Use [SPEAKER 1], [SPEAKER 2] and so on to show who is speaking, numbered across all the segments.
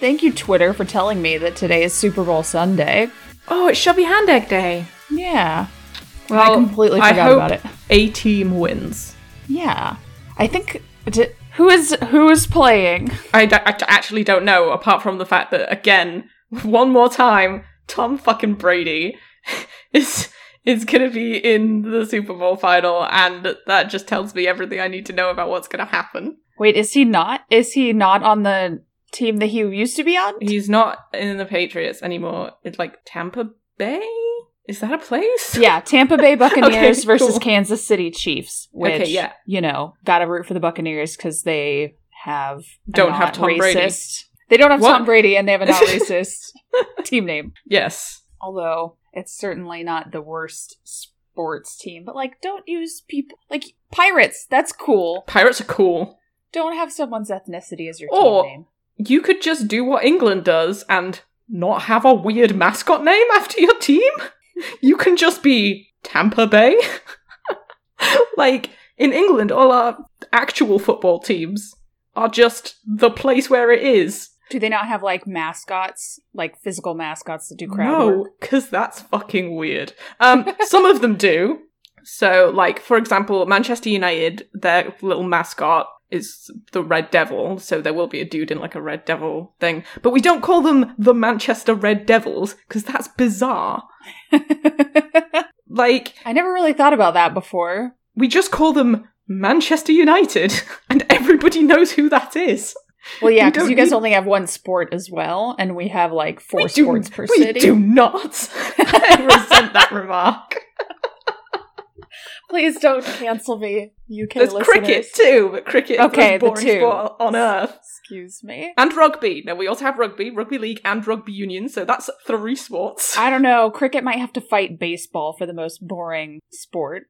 [SPEAKER 1] Thank you, Twitter, for telling me that today is Super Bowl Sunday.
[SPEAKER 2] Oh, it's Shovey Hand Egg Day.
[SPEAKER 1] Yeah.
[SPEAKER 2] Well,
[SPEAKER 1] I completely
[SPEAKER 2] I
[SPEAKER 1] forgot
[SPEAKER 2] hope
[SPEAKER 1] about it.
[SPEAKER 2] A team wins.
[SPEAKER 1] Yeah. I think. d- Who is who is playing?
[SPEAKER 2] I, d- I actually don't know, apart from the fact that again, one more time, Tom fucking Brady is is gonna be in the Super Bowl final, and that just tells me everything I need to know about what's gonna happen.
[SPEAKER 1] Wait, is he not? Is he not on the team that he used to be on?
[SPEAKER 2] He's not in the Patriots anymore. It's like Tampa Bay. Is that a place?
[SPEAKER 1] Yeah, Tampa Bay Buccaneers
[SPEAKER 2] Okay,
[SPEAKER 1] versus
[SPEAKER 2] cool.
[SPEAKER 1] Kansas City Chiefs. Which,
[SPEAKER 2] Okay, yeah.
[SPEAKER 1] you know, gotta root for the Buccaneers because they have
[SPEAKER 2] Don't have Tom Brady.
[SPEAKER 1] They don't have
[SPEAKER 2] What?
[SPEAKER 1] Tom Brady, and they have a not racist team name.
[SPEAKER 2] Yes.
[SPEAKER 1] Although it's certainly not the worst sports team. But like, don't use people like pirates. That's cool.
[SPEAKER 2] Pirates are cool.
[SPEAKER 1] Don't have someone's ethnicity as your
[SPEAKER 2] Or-
[SPEAKER 1] team name.
[SPEAKER 2] You could just do what England does and not have a weird mascot name after your team. You can just be Tampa Bay. like, in England, all our actual football teams are just the place where it is.
[SPEAKER 1] Do they not have like mascots, like physical mascots that do crowd
[SPEAKER 2] No,
[SPEAKER 1] work?
[SPEAKER 2] because that's fucking weird. Um, some of them do. So, like, for example, Manchester United, their little mascot is the Red Devil, so there will be a dude in like a Red Devil thing. But we don't call them the Manchester Red Devils, because that's bizarre. Like,
[SPEAKER 1] I never really thought about that before.
[SPEAKER 2] we just call them Manchester United, and everybody knows who that is.
[SPEAKER 1] Well, yeah, because
[SPEAKER 2] don't
[SPEAKER 1] you guys
[SPEAKER 2] need-
[SPEAKER 1] only have one sport as well, and we have like four
[SPEAKER 2] we do,
[SPEAKER 1] sports per
[SPEAKER 2] we
[SPEAKER 1] city.
[SPEAKER 2] do not. I resent that remark.
[SPEAKER 1] Please don't cancel me, UK
[SPEAKER 2] There's
[SPEAKER 1] listeners.
[SPEAKER 2] cricket too, but cricket
[SPEAKER 1] Okay,
[SPEAKER 2] is the
[SPEAKER 1] the
[SPEAKER 2] most boring
[SPEAKER 1] two.
[SPEAKER 2] sport on earth.
[SPEAKER 1] Excuse me.
[SPEAKER 2] And rugby. Now we also have rugby, rugby league, and rugby union, so that's three sports.
[SPEAKER 1] I don't know. Cricket might have to fight baseball for the most boring sport.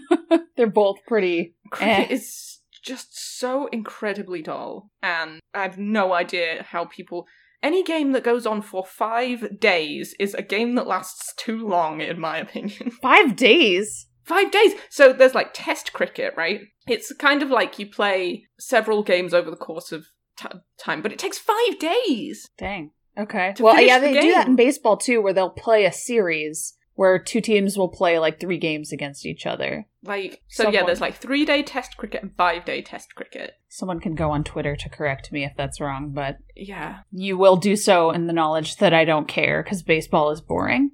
[SPEAKER 1] They're both pretty.
[SPEAKER 2] Cricket
[SPEAKER 1] Eh.
[SPEAKER 2] is just so incredibly dull, and I have no idea how people. Any game that goes on for five days is a game that lasts too long, in my opinion.
[SPEAKER 1] Five days.
[SPEAKER 2] Five days! So there's like test cricket, right? It's kind of like you play several games over the course of t- time, but it takes five days!
[SPEAKER 1] Dang. Okay. Well, yeah,
[SPEAKER 2] the
[SPEAKER 1] they do that in baseball too, where they'll play a series where two teams will play like three games against each other.
[SPEAKER 2] Like, so yeah, there's like three day test cricket and five day test cricket.
[SPEAKER 1] Someone can go on Twitter to correct me if that's wrong, but
[SPEAKER 2] Yeah.
[SPEAKER 1] you will do so in the knowledge that I don't care because baseball is boring.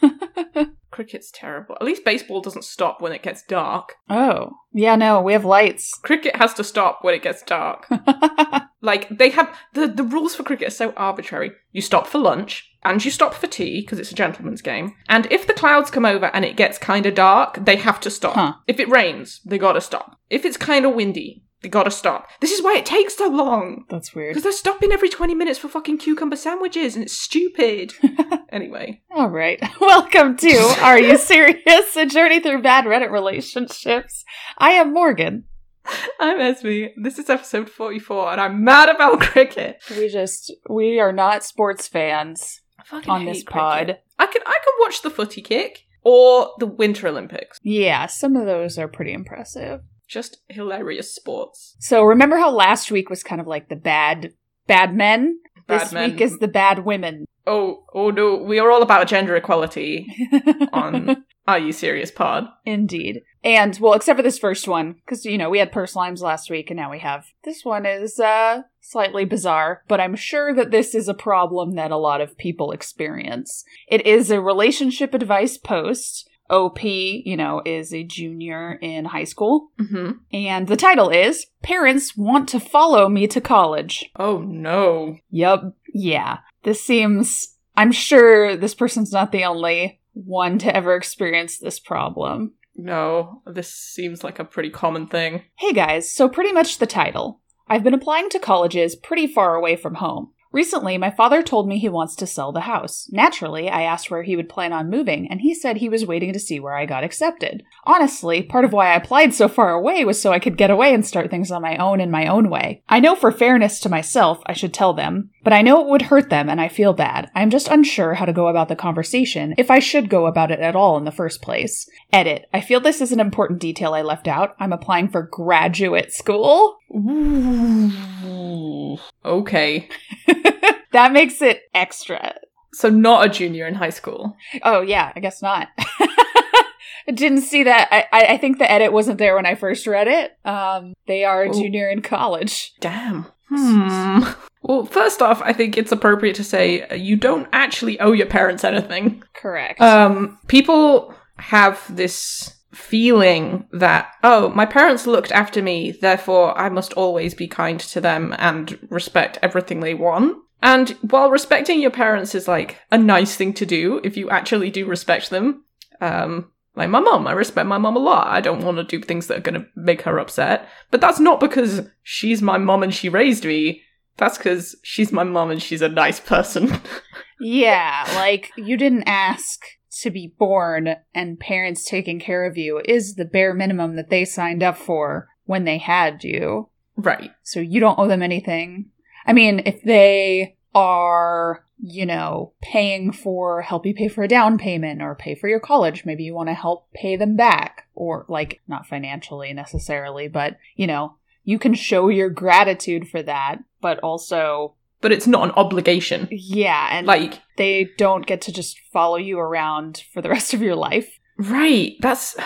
[SPEAKER 2] Cricket's terrible. At least baseball doesn't stop when it gets dark.
[SPEAKER 1] Oh, yeah, no, we have lights.
[SPEAKER 2] Cricket has to stop when it gets dark. like, they have. The, the rules for cricket are so arbitrary. You stop for lunch, and you stop for tea, because it's a gentleman's game. And if the clouds come over and it gets kind of dark, they have to stop.
[SPEAKER 1] Huh.
[SPEAKER 2] If it rains, they gotta stop. If it's kind of windy, they gotta stop. This is why it takes so long.
[SPEAKER 1] that's weird.
[SPEAKER 2] Because they're stopping every 20 minutes for fucking cucumber sandwiches, and it's stupid. anyway.
[SPEAKER 1] All right. Welcome to Are You Serious? A journey through bad Reddit relationships. I am Morgan.
[SPEAKER 2] I'm Esme. This is episode 44, and I'm mad about cricket.
[SPEAKER 1] We just, we are not sports fans on this
[SPEAKER 2] cricket.
[SPEAKER 1] pod.
[SPEAKER 2] I can, I can watch the footy kick or the Winter Olympics.
[SPEAKER 1] Yeah, some of those are pretty impressive.
[SPEAKER 2] Just hilarious sports.
[SPEAKER 1] So remember how last week was kind of like the bad, bad men?
[SPEAKER 2] Bad
[SPEAKER 1] this
[SPEAKER 2] men.
[SPEAKER 1] week is the bad women.
[SPEAKER 2] Oh, oh no, we are all about gender equality on Are You Serious Pod.
[SPEAKER 1] Indeed. And, well, except for this first one, because, you know, we had Purse Limes last week, and now we have. This one is, uh, slightly bizarre, but I'm sure that this is a problem that a lot of people experience. It is a relationship advice post. OP, you know, is a junior in high school.
[SPEAKER 2] Mm-hmm.
[SPEAKER 1] And the title is Parents Want to Follow Me to College.
[SPEAKER 2] Oh no.
[SPEAKER 1] Yup. Yeah. This seems. I'm sure this person's not the only one to ever experience this problem.
[SPEAKER 2] No, this seems like a pretty common thing.
[SPEAKER 1] Hey guys, so pretty much the title. I've been applying to colleges pretty far away from home. Recently, my father told me he wants to sell the house. Naturally, I asked where he would plan on moving, and he said he was waiting to see where I got accepted. Honestly, part of why I applied so far away was so I could get away and start things on my own in my own way. I know for fairness to myself, I should tell them, But I know it would hurt them and I feel bad. I'm just unsure how to go about the conversation, if I should go about it at all in the first place. Edit. I feel this is an important detail I left out. I'm applying for graduate school.
[SPEAKER 2] Ooh. Okay.
[SPEAKER 1] that makes it extra.
[SPEAKER 2] So not a junior in high school.
[SPEAKER 1] Oh yeah, I guess not. I didn't see that. I, I think the edit wasn't there when I first read it. Um, they are a
[SPEAKER 2] Oh.
[SPEAKER 1] junior in college.
[SPEAKER 2] Damn. Hmm. Well, first off, I think it's appropriate to say uh, you don't actually owe your parents anything.
[SPEAKER 1] Correct.
[SPEAKER 2] Um, people have this feeling that, oh, my parents looked after me, therefore I must always be kind to them and respect everything they want. And while respecting your parents is like a nice thing to do, if you actually do respect them, um, like my mom, I respect my mom a lot. I don't want to do things that are going to make her upset. But that's not because she's my mom and she raised me. That's because she's my mom and she's a nice person.
[SPEAKER 1] yeah, like you didn't ask to be born, and parents taking care of you is the bare minimum that they signed up for when they had you.
[SPEAKER 2] right.
[SPEAKER 1] So you don't owe them anything. I mean, if they are, you know, paying for help you pay for a down payment or pay for your college, maybe you want to help pay them back or like not financially necessarily, but you know, you can show your gratitude for that, but also
[SPEAKER 2] But it's not an obligation.
[SPEAKER 1] yeah, and
[SPEAKER 2] Like,
[SPEAKER 1] they don't get to just follow you around for the rest of your life.
[SPEAKER 2] Right. That's.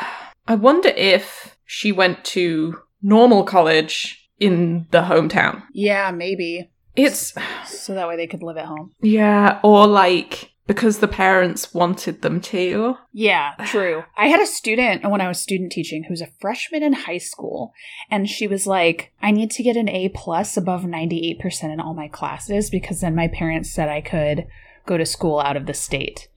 [SPEAKER 2] I wonder if she went to normal college in the hometown.
[SPEAKER 1] Yeah, maybe.
[SPEAKER 2] It's.
[SPEAKER 1] So that way they could live at home.
[SPEAKER 2] Yeah, or like because the parents wanted them to.
[SPEAKER 1] Yeah, true. I had a student when I was student teaching who's a freshman in high school, and she was like, I need to get an A plus above 98% in all my classes because then my parents said I could go to school out of the state.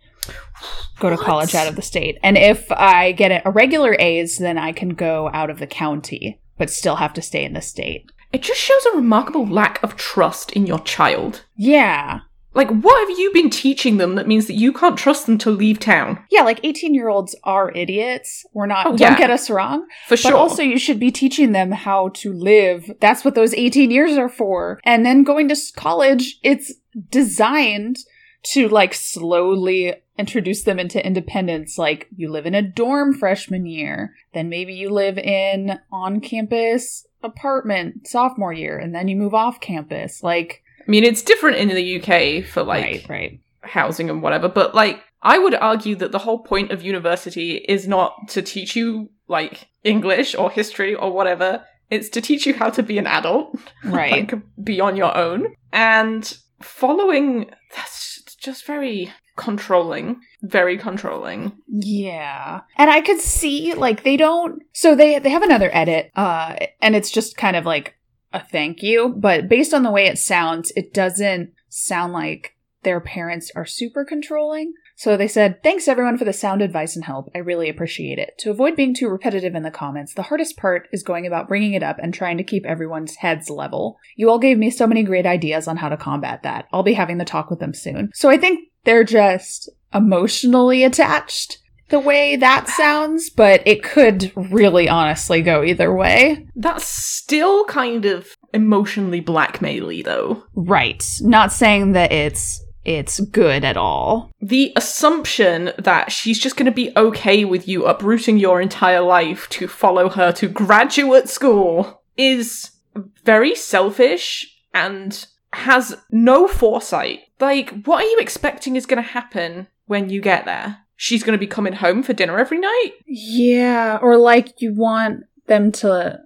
[SPEAKER 1] Go to
[SPEAKER 2] What?
[SPEAKER 1] college out of the state. And if I get a regular A's, then I can go out of the county, but still have to stay in the state.
[SPEAKER 2] It just shows a remarkable lack of trust in your child.
[SPEAKER 1] Yeah.
[SPEAKER 2] Like, what have you been teaching them that means that you can't trust them to leave town?
[SPEAKER 1] Yeah, like 18 year olds are idiots. We're not,
[SPEAKER 2] Oh,
[SPEAKER 1] don't get us wrong.
[SPEAKER 2] For sure.
[SPEAKER 1] But also, you should be teaching them how to live. That's what those 18 years are for. And then going to college, it's designed to like slowly introduce them into independence. Like you live in a dorm freshman year, then maybe you live in on campus apartment sophomore year, and then you move off campus. Like,
[SPEAKER 2] I mean, it's different in the UK for like
[SPEAKER 1] right, right.
[SPEAKER 2] housing and whatever, but like I would argue that the whole point of university is not to teach you like English or history or whatever. It's to teach you how to be an adult,
[SPEAKER 1] Right.
[SPEAKER 2] like be on your own. And following that's just very controlling, very controlling.
[SPEAKER 1] Yeah. And I could see like they don't so they they have another edit uh and it's just kind of like a thank you, but based on the way it sounds, it doesn't sound like their parents are super controlling. So they said, Thanks everyone for the sound advice and help. I really appreciate it. To avoid being too repetitive in the comments, the hardest part is going about bringing it up and trying to keep everyone's heads level. You all gave me so many great ideas on how to combat that. I'll be having the talk with them soon. So I think they're just emotionally attached the way that sounds, but it could really honestly go either way.
[SPEAKER 2] That's still kind of emotionally blackmaily though.
[SPEAKER 1] Right. Not saying that it's it's good at all.
[SPEAKER 2] the assumption that she's just going to be okay with you uprooting your entire life to follow her to graduate school is very selfish and has no foresight. Like, what are you expecting is going to happen when you get there? She's going to be coming home for dinner every night?
[SPEAKER 1] Yeah, or like you want them to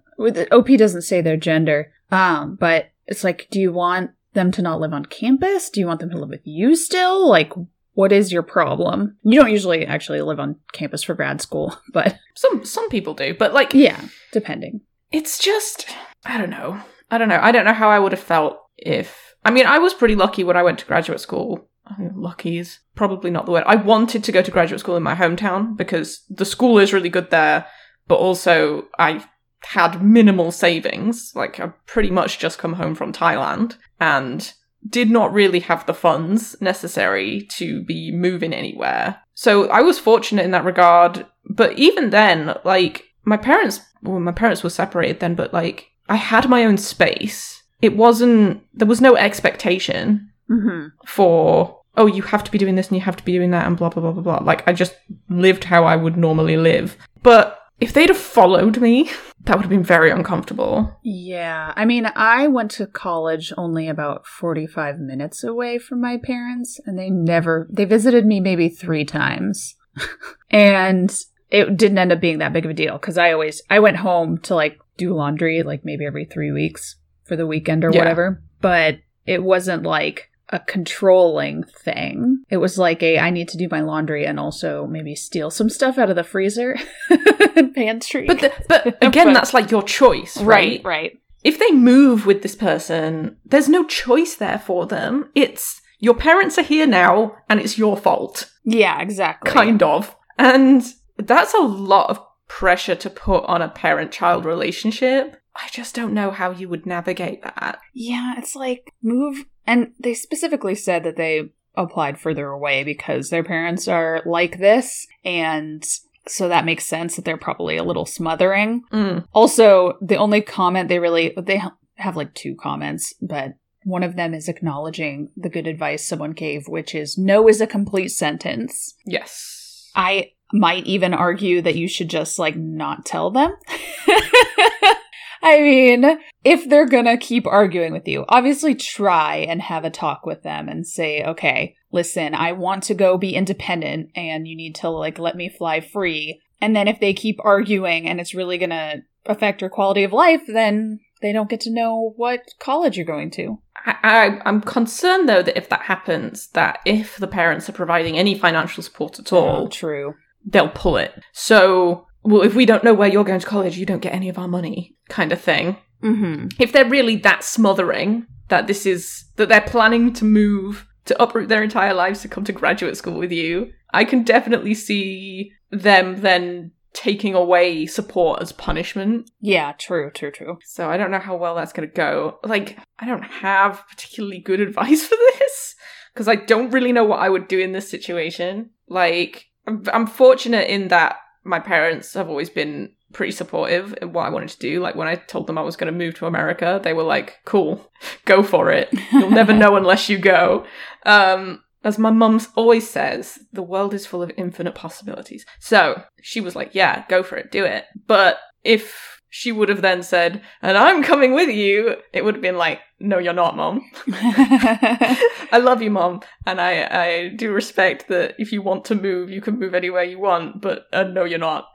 [SPEAKER 1] OP doesn't say their gender. Um, but it's like do you want them to not live on campus? Do you want them to live with you still? Like what is your problem? You don't usually actually live on campus for grad school, but
[SPEAKER 2] Some some people do, but like
[SPEAKER 1] yeah, depending.
[SPEAKER 2] it's just I don't know. I don't know. I don't know how I would have felt if I mean I was pretty lucky when I went to graduate school. Lucky is probably not the word. I wanted to go to graduate school in my hometown because the school is really good there, but also I had minimal savings. Like I pretty much just come home from Thailand and did not really have the funds necessary to be moving anywhere. So I was fortunate in that regard, but even then, like my parents well, my parents were separated then, but like I had my own space it wasn't, there was no expectation
[SPEAKER 1] Mm-hmm.
[SPEAKER 2] for, oh, you have to be doing this and you have to be doing that and blah, blah, blah, blah, blah. Like, I just lived how I would normally live. But if they'd have followed me, that would have been very uncomfortable.
[SPEAKER 1] Yeah. I mean, I went to college only about 45 minutes away from my parents, and they never, they visited me maybe three times. and it didn't end up being that big of a deal because I always, I went home to like do laundry like maybe every three weeks for the weekend or
[SPEAKER 2] Yeah.
[SPEAKER 1] whatever. But it wasn't like a controlling thing. It was like a I need to do my laundry and also maybe steal some stuff out of the freezer and pantry.
[SPEAKER 2] But, the, but again,
[SPEAKER 1] But-
[SPEAKER 2] that's like your choice, right?
[SPEAKER 1] right, right.
[SPEAKER 2] if they move with this person, there's no choice there for them. It's your parents are here now and it's your fault,
[SPEAKER 1] Yeah, exactly.
[SPEAKER 2] kind of. And that's a lot of pressure to put on a parent child relationship. I just don't know how you would navigate that.
[SPEAKER 1] Yeah, it's like move and they specifically said that they applied further away because their parents are like this and so that makes sense that they're probably a little smothering.
[SPEAKER 2] Mm.
[SPEAKER 1] Also, the only comment they really they have like two comments, but one of them is acknowledging the good advice someone gave, which is no is a complete sentence.
[SPEAKER 2] Yes.
[SPEAKER 1] I might even argue that you should just like not tell them. I mean, if they're gonna keep arguing with you, obviously try and have a talk with them and say, okay, listen, I want to go be independent and you need to like let me fly free. And then if they keep arguing and it's really gonna affect your quality of life, then they don't get to know what college you're going to.
[SPEAKER 2] I, I'm concerned though that if that happens, that if the parents are providing any financial support at oh, all,
[SPEAKER 1] true.
[SPEAKER 2] they'll pull it. So, well, if we don't know where you're going to college, you don't get any of our money, kind of thing.
[SPEAKER 1] Mm-hmm.
[SPEAKER 2] if they're really that smothering that this is that they're planning to move to uproot their entire lives to come to graduate school with you i can definitely see them then taking away support as punishment
[SPEAKER 1] Yeah, true, true, true.
[SPEAKER 2] so i don't know how well that's going to go like i don't have particularly good advice for this because i don't really know what i would do in this situation like i'm, I'm fortunate in that my parents have always been pretty supportive in what I wanted to do. Like when I told them I was going to move to America, they were like, "Cool, go for it. You'll never know unless you go." Um, as my mum always says, the world is full of infinite possibilities. So she was like, "Yeah, go for it, do it." But if she would have then said, "And I'm coming with you," it would have been like, "No, you're not, mom." I love you, mom, and I I do respect that if you want to move, you can move anywhere you want. But uh, no, you're not.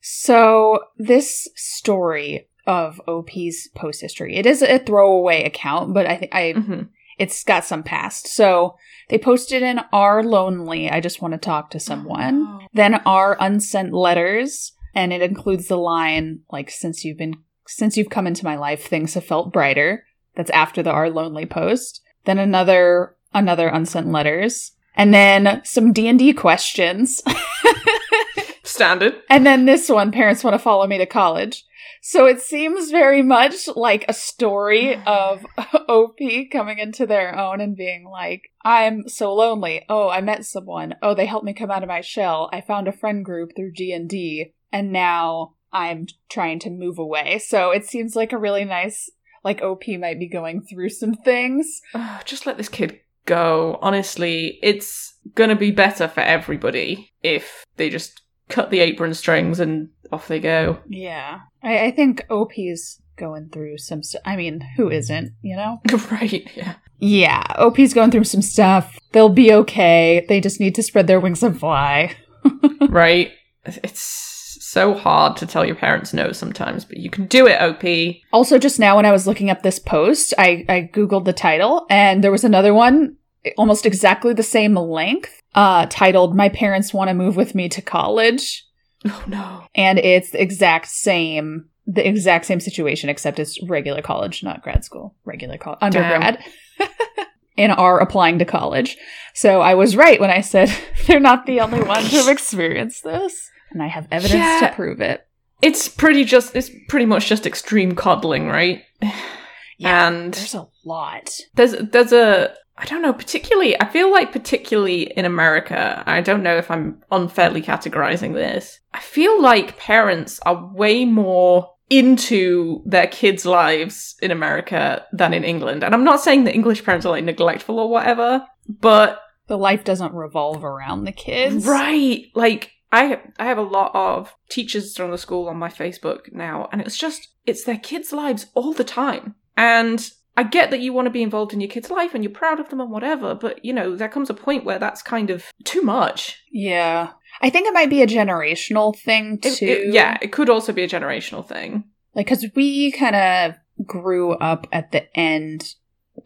[SPEAKER 1] So this story of OP's post history, it is a throwaway account, but I think I
[SPEAKER 2] Mhm.
[SPEAKER 1] it's got some past. So they posted in "Are lonely. I just want to talk to someone."
[SPEAKER 2] Oh.
[SPEAKER 1] Then "Are unsent letters," and it includes the line like "Since you've been since you've come into my life, things have felt brighter." That's after the "Are lonely" post. Then another another unsent letters, and then some D and D questions.
[SPEAKER 2] Standard.
[SPEAKER 1] And then this one, parents want to follow me to college. So it seems very much like a story of OP coming into their own and being like, I'm so lonely. Oh, I met someone. Oh, they helped me come out of my shell. I found a friend group through D&D and now I'm trying to move away. So it seems like a really nice like OP might be going through some things.
[SPEAKER 2] Ugh, just let this kid go. Honestly, it's gonna be better for everybody if they just cut the apron strings and off they go.
[SPEAKER 1] Yeah. I, I think OP's going through some st- I mean, who isn't, you know?
[SPEAKER 2] right, yeah.
[SPEAKER 1] Yeah, OP's going through some stuff. They'll be okay. They just need to spread their wings and fly.
[SPEAKER 2] right? It's so hard to tell your parents no sometimes, but you can do it, OP.
[SPEAKER 1] Also, just now when I was looking up this post, I, I Googled the title and there was another one almost exactly the same length, uh, titled My Parents Want to Move With Me to College.
[SPEAKER 2] Oh no.
[SPEAKER 1] And it's the exact same the exact same situation, except it's regular college, not grad school. Regular college undergrad. and are applying to college. So I was right when I said they're not the only ones who have experienced this. And I have evidence
[SPEAKER 2] Yeah.
[SPEAKER 1] to prove it.
[SPEAKER 2] It's pretty just it's pretty much just extreme coddling, right?
[SPEAKER 1] Yeah,
[SPEAKER 2] and
[SPEAKER 1] There's a lot.
[SPEAKER 2] there's there's a I don't know, particularly I feel like particularly in America, I don't know if I'm unfairly categorizing this. I feel like parents are way more into their kids' lives in America than in England. And I'm not saying that English parents are like neglectful or whatever, but
[SPEAKER 1] The life doesn't revolve around the kids.
[SPEAKER 2] right, like I I have a lot of teachers from the school on my Facebook now, and it's just it's their kids' lives all the time. And I get that you want to be involved in your kid's life and you're proud of them and whatever, but you know, there comes a point where that's kind of too much.
[SPEAKER 1] Yeah. I think it might be a generational thing
[SPEAKER 2] It-
[SPEAKER 1] too.
[SPEAKER 2] it- yeah, it could also be a generational thing.
[SPEAKER 1] Like, because we kind of grew up at the end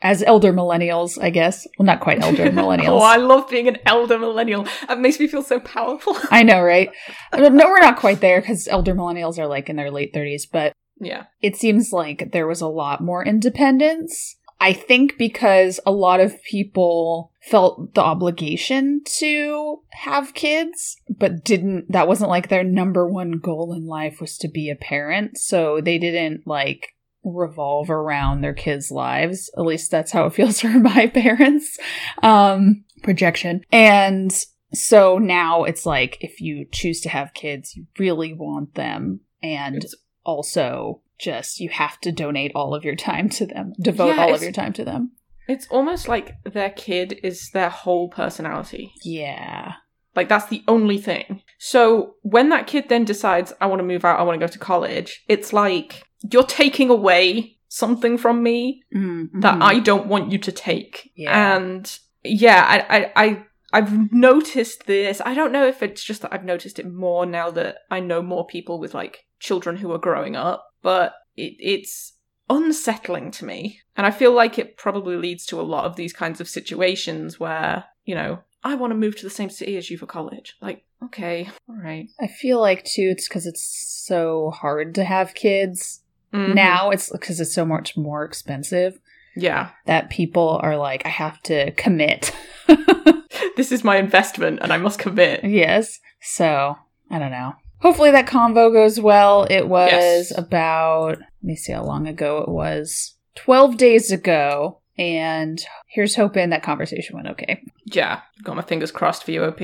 [SPEAKER 1] as elder millennials, I guess. Well, not quite elder millennials.
[SPEAKER 2] oh, I love being an elder millennial. It makes me feel so powerful.
[SPEAKER 1] I know, right? No, we're not quite there because elder millennials are like in their late 30s, but
[SPEAKER 2] yeah.
[SPEAKER 1] it seems like there was a lot more independence. I think because a lot of people felt the obligation to have kids, but didn't, that wasn't like their number one goal in life was to be a parent. So they didn't like revolve around their kids' lives. At least that's how it feels for my parents. Um, projection. And so now it's like if you choose to have kids, you really want them. And
[SPEAKER 2] It's-
[SPEAKER 1] also just you have to donate all of your time to them, devote
[SPEAKER 2] Yeah,
[SPEAKER 1] all of your time to them.
[SPEAKER 2] It's almost like their kid is their whole personality.
[SPEAKER 1] Yeah.
[SPEAKER 2] Like that's the only thing. So when that kid then decides, I want to move out, I want to go to college, it's like you're taking away something from me that
[SPEAKER 1] Mhm.
[SPEAKER 2] I don't want you to take.
[SPEAKER 1] Yeah.
[SPEAKER 2] And yeah, I, I, I, I've noticed this. I don't know if it's just that I've noticed it more now that I know more people with like children who are growing up, but it, it's unsettling to me. And I feel like it probably leads to a lot of these kinds of situations where, you know, I want to move to the same city as you for college. Like, okay, all right.
[SPEAKER 1] I feel like too it's cuz it's so hard to have kids.
[SPEAKER 2] Mhm.
[SPEAKER 1] Now it's cuz it's so much more expensive
[SPEAKER 2] Yeah.
[SPEAKER 1] that people are like I have to commit.
[SPEAKER 2] This is my investment and I must commit.
[SPEAKER 1] yes. So, I don't know. Hopefully that convo goes well. It was
[SPEAKER 2] Yes.
[SPEAKER 1] about let me see how long ago it was. 12 days ago and here's hoping that conversation went okay.
[SPEAKER 2] Yeah. Got my fingers crossed for you, OP.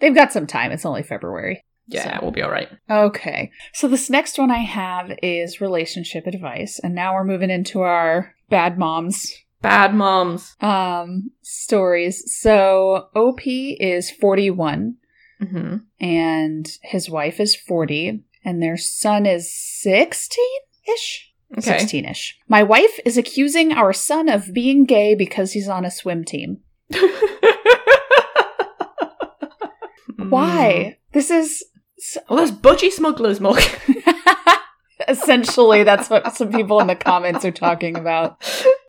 [SPEAKER 1] They've got some time. It's only February.
[SPEAKER 2] Yeah,
[SPEAKER 1] So-
[SPEAKER 2] we'll be all right.
[SPEAKER 1] Okay. So this next one I have is relationship advice. And now we're moving into our bad moms
[SPEAKER 2] Bad moms.
[SPEAKER 1] um stories. So OP is 41
[SPEAKER 2] hmm
[SPEAKER 1] and his wife is 40 and their son is 16ish.
[SPEAKER 2] Okay.
[SPEAKER 1] 16ish. My wife is accusing our son of being gay because he's on a swim team.
[SPEAKER 2] Mm.
[SPEAKER 1] Why? This is
[SPEAKER 2] Well, there's budgie smugglers, Mug.
[SPEAKER 1] Essentially, that's what some people in the comments are talking about.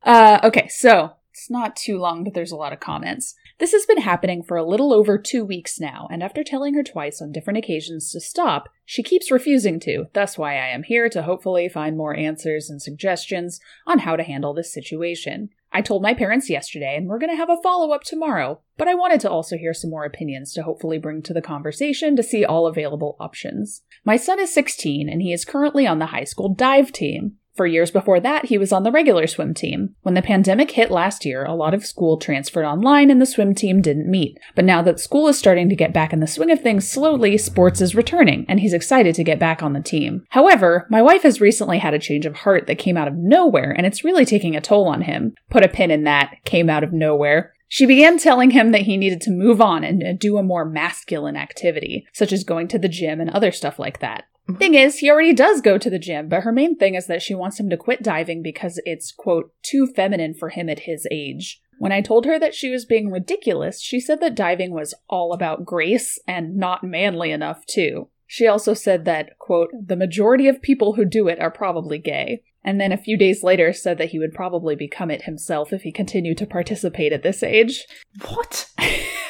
[SPEAKER 1] Uh, okay, so it's not too long, but there's a lot of comments. This has been happening for a little over two weeks now, and after telling her twice on different occasions to stop, she keeps refusing to. That's why I am here to hopefully find more answers and suggestions on how to handle this situation. I told my parents yesterday, and we're going to have a follow up tomorrow, but I wanted to also hear some more opinions to hopefully bring to the conversation to see all available options. My son is 16, and he is currently on the high school dive team. For years before that, he was on the regular swim team. When the pandemic hit last year, a lot of school transferred online and the swim team didn't meet. But now that school is starting to get back in the swing of things slowly, sports is returning, and he's excited to get back on the team. However, my wife has recently had a change of heart that came out of nowhere, and it's really taking a toll on him. Put a pin in that, came out of nowhere. She began telling him that he needed to move on and do a more masculine activity, such as going to the gym and other stuff like that. Thing is, he already does go to the gym, but her main thing is that she wants him to quit diving because it's, quote, too feminine for him at his age. When I told her that she was being ridiculous, she said that diving was all about grace and not manly enough, too. She also said that, quote, the majority of people who do it are probably gay. And then a few days later said that he would probably become it himself if he continued to participate at this age.
[SPEAKER 2] What?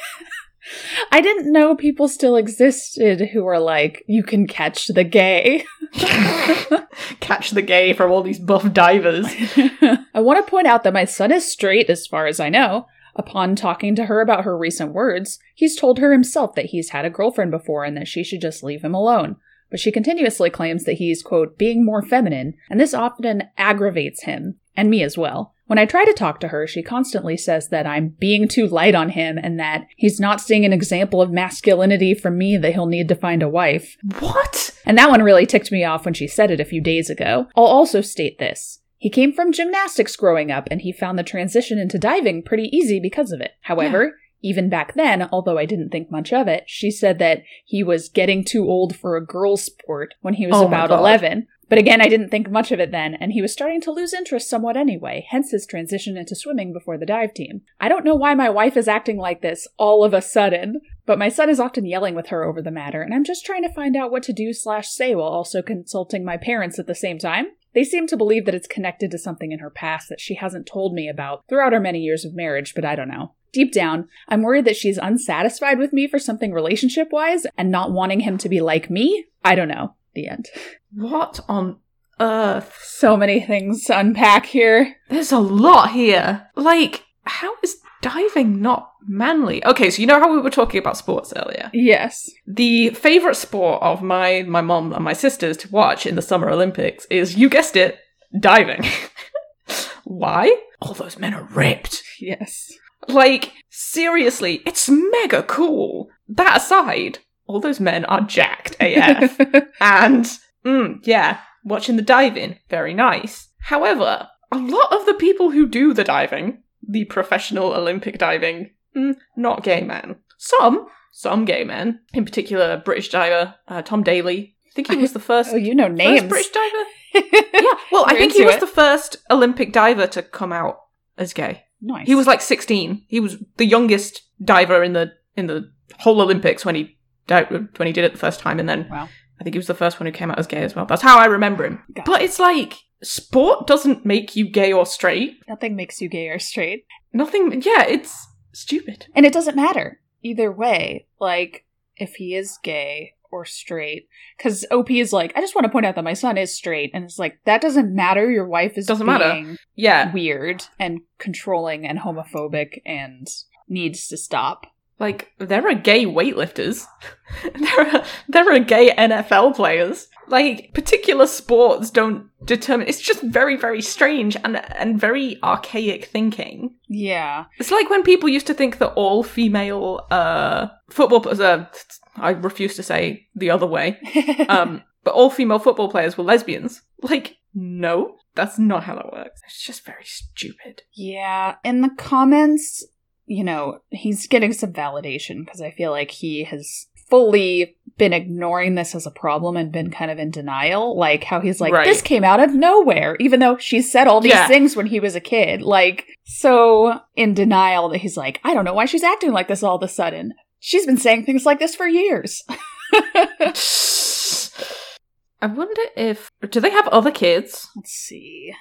[SPEAKER 1] I didn't know people still existed who were like, you can catch the gay.
[SPEAKER 2] Catch the gay from all these buff divers.
[SPEAKER 1] I want to point out that my son is straight as far as I know. Upon talking to her about her recent words, he's told her himself that he's had a girlfriend before and that she should just leave him alone. But she continuously claims that he's, quote, being more feminine, and this often aggravates him, and me as well. When I try to talk to her, she constantly says that I'm being too light on him and that he's not seeing an example of masculinity from me that he'll need to find a wife.
[SPEAKER 2] What?
[SPEAKER 1] And that one really ticked me off when she said it a few days ago. I'll also state this. He came from gymnastics growing up and he found the transition into diving pretty easy because of it. However, even back then, although I didn't think much of it, she said that he was getting too old for a girl's sport when he was
[SPEAKER 2] Oh
[SPEAKER 1] about 11. But again, I didn't think much of it then, and he was starting to lose interest somewhat anyway, hence his transition into swimming before the dive team. I don't know why my wife is acting like this all of a sudden, but my son is often yelling with her over the matter, and I'm just trying to find out what to do slash say while also consulting my parents at the same time. They seem to believe that it's connected to something in her past that she hasn't told me about throughout our many years of marriage, but I don't know. Deep down, I'm worried that she's unsatisfied with me for something relationship wise and not wanting him to be like me. I don't know. The end.
[SPEAKER 2] What on earth?
[SPEAKER 1] So many things to unpack here.
[SPEAKER 2] There's a lot here. Like, how is diving not manly? Okay, so you know how we were talking about sports earlier?
[SPEAKER 1] Yes.
[SPEAKER 2] The favorite sport of my my mom and my sisters to watch in the Summer Olympics is, you guessed it, diving. Why? All those men are ripped.
[SPEAKER 1] Yes.
[SPEAKER 2] Like, seriously, it's mega cool. That aside, all those men are jacked AF. and, mm, yeah, watching the diving, very nice. However, a lot of the people who do the diving, the professional Olympic diving, mm, not gay men. Some, some gay men, in particular, British diver uh, Tom Daley. I think he was the first,
[SPEAKER 1] oh, you know names.
[SPEAKER 2] British diver. Yeah, well, I think he was
[SPEAKER 1] it.
[SPEAKER 2] the first Olympic diver to come out as gay.
[SPEAKER 1] Nice.
[SPEAKER 2] He was like 16. He was the youngest diver in the in the whole Olympics when he when he did it the first time, and then
[SPEAKER 1] Wow.
[SPEAKER 2] I think he was the first one who came out as gay as well. That's how I remember him.
[SPEAKER 1] Gotcha.
[SPEAKER 2] But it's like sport doesn't make you gay or straight.
[SPEAKER 1] Nothing makes you gay or straight.
[SPEAKER 2] Nothing. Yeah, it's stupid.
[SPEAKER 1] And it doesn't matter either way. Like, if he is gay or straight. Because OP is like, I just want to point out that my son is straight. And it's like, that doesn't matter. Your wife is
[SPEAKER 2] Doesn't matter. Yeah,
[SPEAKER 1] weird and controlling and homophobic and needs to stop.
[SPEAKER 2] Like there are gay weightlifters. there are there are gay NFL players. Like particular sports don't determine. It's just very very strange and and very archaic thinking.
[SPEAKER 1] Yeah.
[SPEAKER 2] It's like when people used to think that all female uh, football players. Uh, I refuse to say the other way. Um, but all female football players were lesbians. Like, no, that's not how that works. It's just very stupid.
[SPEAKER 1] Yeah, in the comments, you know, he's getting some validation because I feel like he has fully been ignoring this as a problem and been kind of in denial. Like how he's like,
[SPEAKER 2] Right.
[SPEAKER 1] this came out of nowhere, even though she said all these
[SPEAKER 2] Yeah.
[SPEAKER 1] things when he was a kid. Like, so in denial that he's like, I don't know why she's acting like this all of a sudden. She's been saying things like this for years.
[SPEAKER 2] I wonder if do they have other kids?
[SPEAKER 1] Let's see.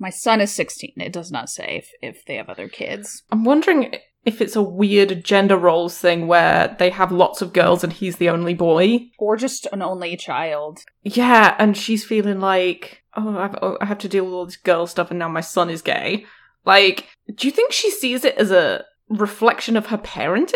[SPEAKER 1] My son is 16. It does not say if, if they have other kids.
[SPEAKER 2] I'm wondering if it's a weird gender roles thing where they have lots of girls and he's the only boy.
[SPEAKER 1] Or just an only child.
[SPEAKER 2] Yeah, and she's feeling like, oh, I've, oh, I have to deal with all this girl stuff, and now my son is gay. Like, do you think she sees it as a reflection of her parenting?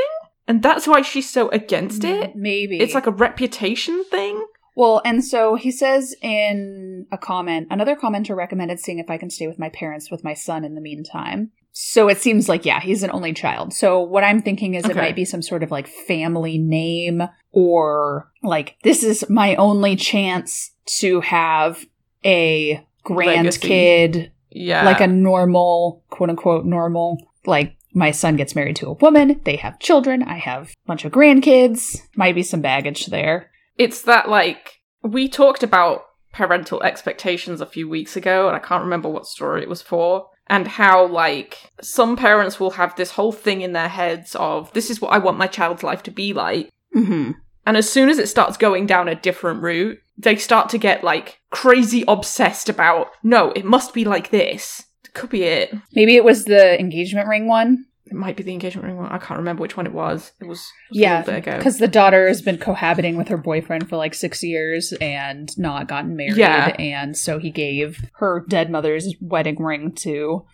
[SPEAKER 2] And that's why she's so against it?
[SPEAKER 1] Maybe.
[SPEAKER 2] It's like a reputation thing?
[SPEAKER 1] Well, and so he says in a comment, another commenter recommended seeing if I can stay with my parents with my son in the meantime. So it seems like, yeah, he's an only child. So what I'm thinking is it might be some sort of like family name or like, this is my only chance to have a grandkid,
[SPEAKER 2] Yeah.
[SPEAKER 1] like a normal, quote unquote, normal, like my son gets married to a woman, they have children, I have a bunch of grandkids, might be some baggage there.
[SPEAKER 2] It's that like we talked about parental expectations a few weeks ago and i can't remember what story it was for and how like some parents will have this whole thing in their heads of this is what i want my child's life to be like
[SPEAKER 1] Mm-hmm.
[SPEAKER 2] and as soon as it starts going down a different route they start to get like crazy obsessed about no it must be like this could be it
[SPEAKER 1] Maybe it was the engagement ring one.
[SPEAKER 2] It might be the engagement ring one i can't remember which one it was it was, it was a
[SPEAKER 1] Yeah,
[SPEAKER 2] little bit ago
[SPEAKER 1] because the daughter has been cohabiting with her boyfriend for like six years and not gotten married.
[SPEAKER 2] Yeah.
[SPEAKER 1] And so he gave her dead mother's wedding ring to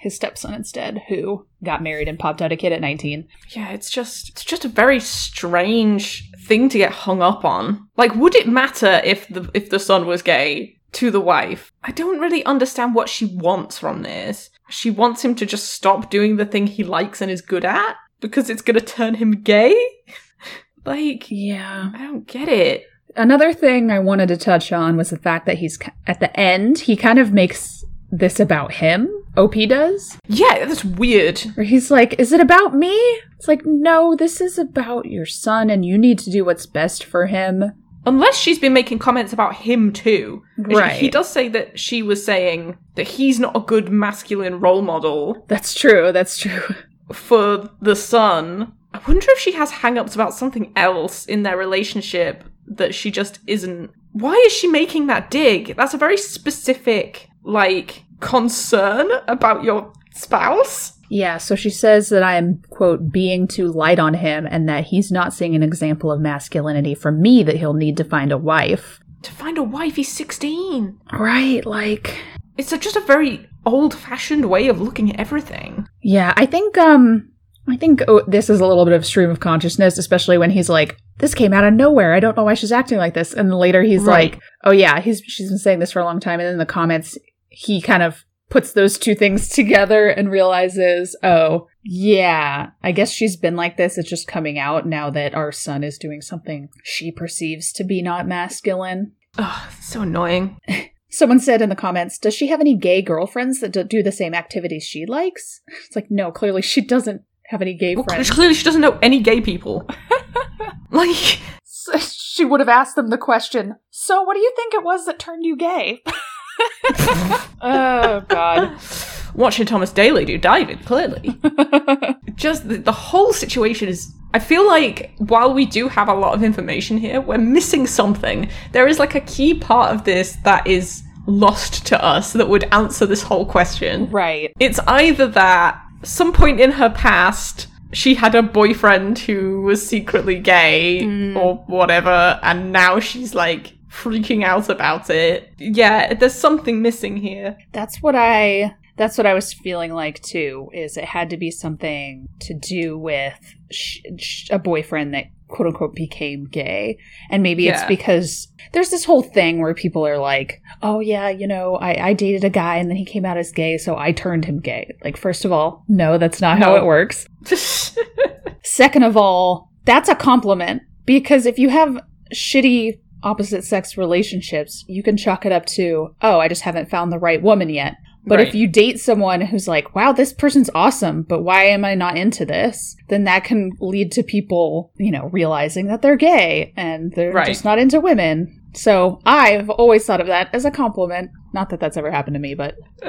[SPEAKER 1] his stepson instead, who got married and popped out a kid at 19.
[SPEAKER 2] Yeah, it's just it's just a very strange thing to get hung up on. Like, would it matter if the if the son was gay? To the wife. I don't really understand what she wants from this. She wants him to just stop doing the thing he likes and is good at because it's going to turn him gay. like,
[SPEAKER 1] Yeah.
[SPEAKER 2] I don't get it.
[SPEAKER 1] Another thing I wanted to touch on was the fact that he's at the end, he kind of makes this about him. OP does.
[SPEAKER 2] Yeah, that's weird.
[SPEAKER 1] Where he's like, Is it about me? It's like, No, this is about your son and you need to do what's best for him.
[SPEAKER 2] Unless she's been making comments about him too.
[SPEAKER 1] Right.
[SPEAKER 2] He does say that she was saying that he's not a good masculine role model
[SPEAKER 1] That's true. That's true.
[SPEAKER 2] for the son. I wonder if she has hang-ups about something else in their relationship that she just isn't. Why is she making that dig? That's a very specific, like, concern about your spouse.
[SPEAKER 1] Yeah, so she says that I am, quote, being too light on him and that he's not seeing an example of masculinity from me that he'll need to find a wife.
[SPEAKER 2] To find a wife, he's 16.
[SPEAKER 1] Right, like.
[SPEAKER 2] It's a, just a very old-fashioned way of looking at everything.
[SPEAKER 1] Yeah, I think, um. I think oh, this is a little bit of stream of consciousness, especially when he's like, "This came out of nowhere. I don't know why she's acting like this." And later he's
[SPEAKER 2] Right.
[SPEAKER 1] like, "Oh yeah, he's she's been saying this for a long time." And in the comments, he kind of puts those two things together and realizes, "Oh yeah, I guess she's been like this. It's just coming out now that our son is doing something she perceives to be not masculine."
[SPEAKER 2] Oh, so annoying.
[SPEAKER 1] Someone said in the comments, "Does she have any gay girlfriends that do- do the same activities she likes?" It's like, no, clearly she doesn't have any gay
[SPEAKER 2] Well,
[SPEAKER 1] friends.
[SPEAKER 2] clearly she doesn't know any gay people. like,
[SPEAKER 1] she would have asked them the question, So what do you think it was that turned you gay? oh, God.
[SPEAKER 2] watching Thomas Daley do diving, clearly. Just the, the whole situation is. I feel like while we do have a lot of information here, we're missing something. There is like a key part of this that is lost to us that would answer this whole question.
[SPEAKER 1] right.
[SPEAKER 2] It's either that some point in her past she had a boyfriend who was secretly gay hmm. or whatever, and now she's like freaking out about it. Yeah, there's something missing here.
[SPEAKER 1] That's what I. That's what I was feeling like too. Is it had to be something to do with sh- sh- a boyfriend that quote unquote became gay, and maybe it's because there's this whole thing where people are like, "Oh yeah, you know, I, I dated a guy and then he came out as gay, so I turned him gay." Like, first of all, no, that's not how it works. Second of all, that's a compliment because if you have shitty opposite sex relationships, you can chalk it up to, oh, I just haven't found the right woman yet. But if you date someone who's like, wow, this person's awesome, but why am I not into this? Then that can lead to people, you know, realizing that they're gay and they're
[SPEAKER 2] Right.
[SPEAKER 1] just not into women. So I've always thought of that as a compliment. Not that that's ever happened to me, but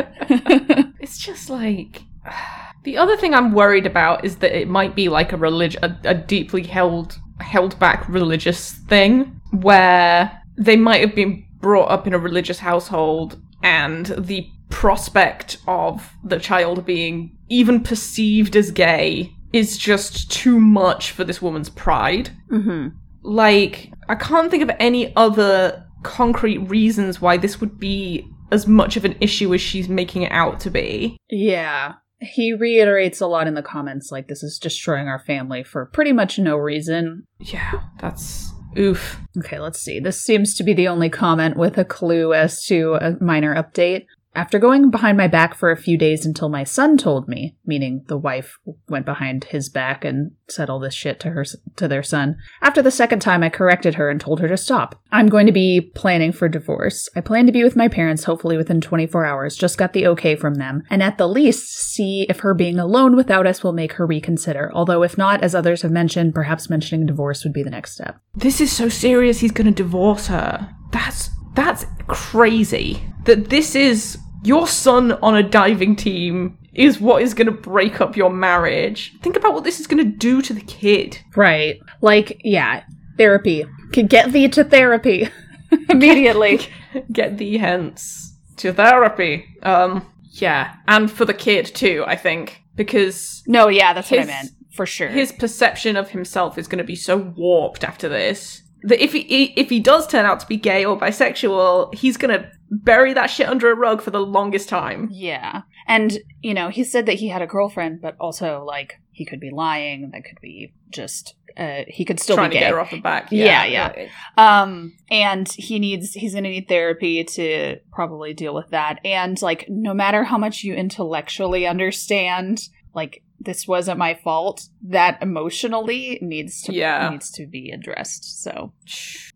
[SPEAKER 2] it's just like the other thing I'm worried about is that it might be like a religion, a, a deeply held held back religious thing where they might have been brought up in a religious household and the prospect of the child being even perceived as gay is just too much for this woman's pride
[SPEAKER 1] mm-hmm.
[SPEAKER 2] like i can't think of any other concrete reasons why this would be as much of an issue as she's making it out to be
[SPEAKER 1] Yeah. He reiterates a lot in the comments like this is destroying our family for pretty much no reason.
[SPEAKER 2] yeah that's oof
[SPEAKER 1] Okay, let's see. This seems to be the only comment with a clue as to a minor update. After going behind my back for a few days until my son told me, meaning the wife went behind his back and said all this shit to her to their son. After the second time I corrected her and told her to stop. I'm going to be planning for divorce. I plan to be with my parents hopefully within 24 hours. Just got the okay from them. And at the least see if her being alone without us will make her reconsider. Although if not, as others have mentioned, perhaps mentioning divorce would be the next step.
[SPEAKER 2] this is so serious he's gonna divorce her that's that's crazy that this is your son on a diving team is what is gonna break up your marriage think about what this is gonna do to the kid
[SPEAKER 1] Right. Like, yeah, therapy. Can get thee to therapy immediately.
[SPEAKER 2] get thee hence to therapy um yeah and for the kid too i think because
[SPEAKER 1] no, yeah, that's what I meant. For sure.
[SPEAKER 2] his perception of himself is going to be so warped after this that if he if he does turn out to be gay or bisexual, he's to bury that shit under a rug for the longest time.
[SPEAKER 1] yeah. And, you know, he said that he had a girlfriend, but also, like, he could be lying. That could be just uh, he could still
[SPEAKER 2] Trying
[SPEAKER 1] be
[SPEAKER 2] to
[SPEAKER 1] gay.
[SPEAKER 2] get her off the back.
[SPEAKER 1] Yeah, yeah. Um, and he needs he's gonna need therapy to probably deal with that. And like, no matter how much you intellectually understand, like this wasn't my fault, that emotionally needs to
[SPEAKER 2] Yeah.
[SPEAKER 1] needs to be addressed. So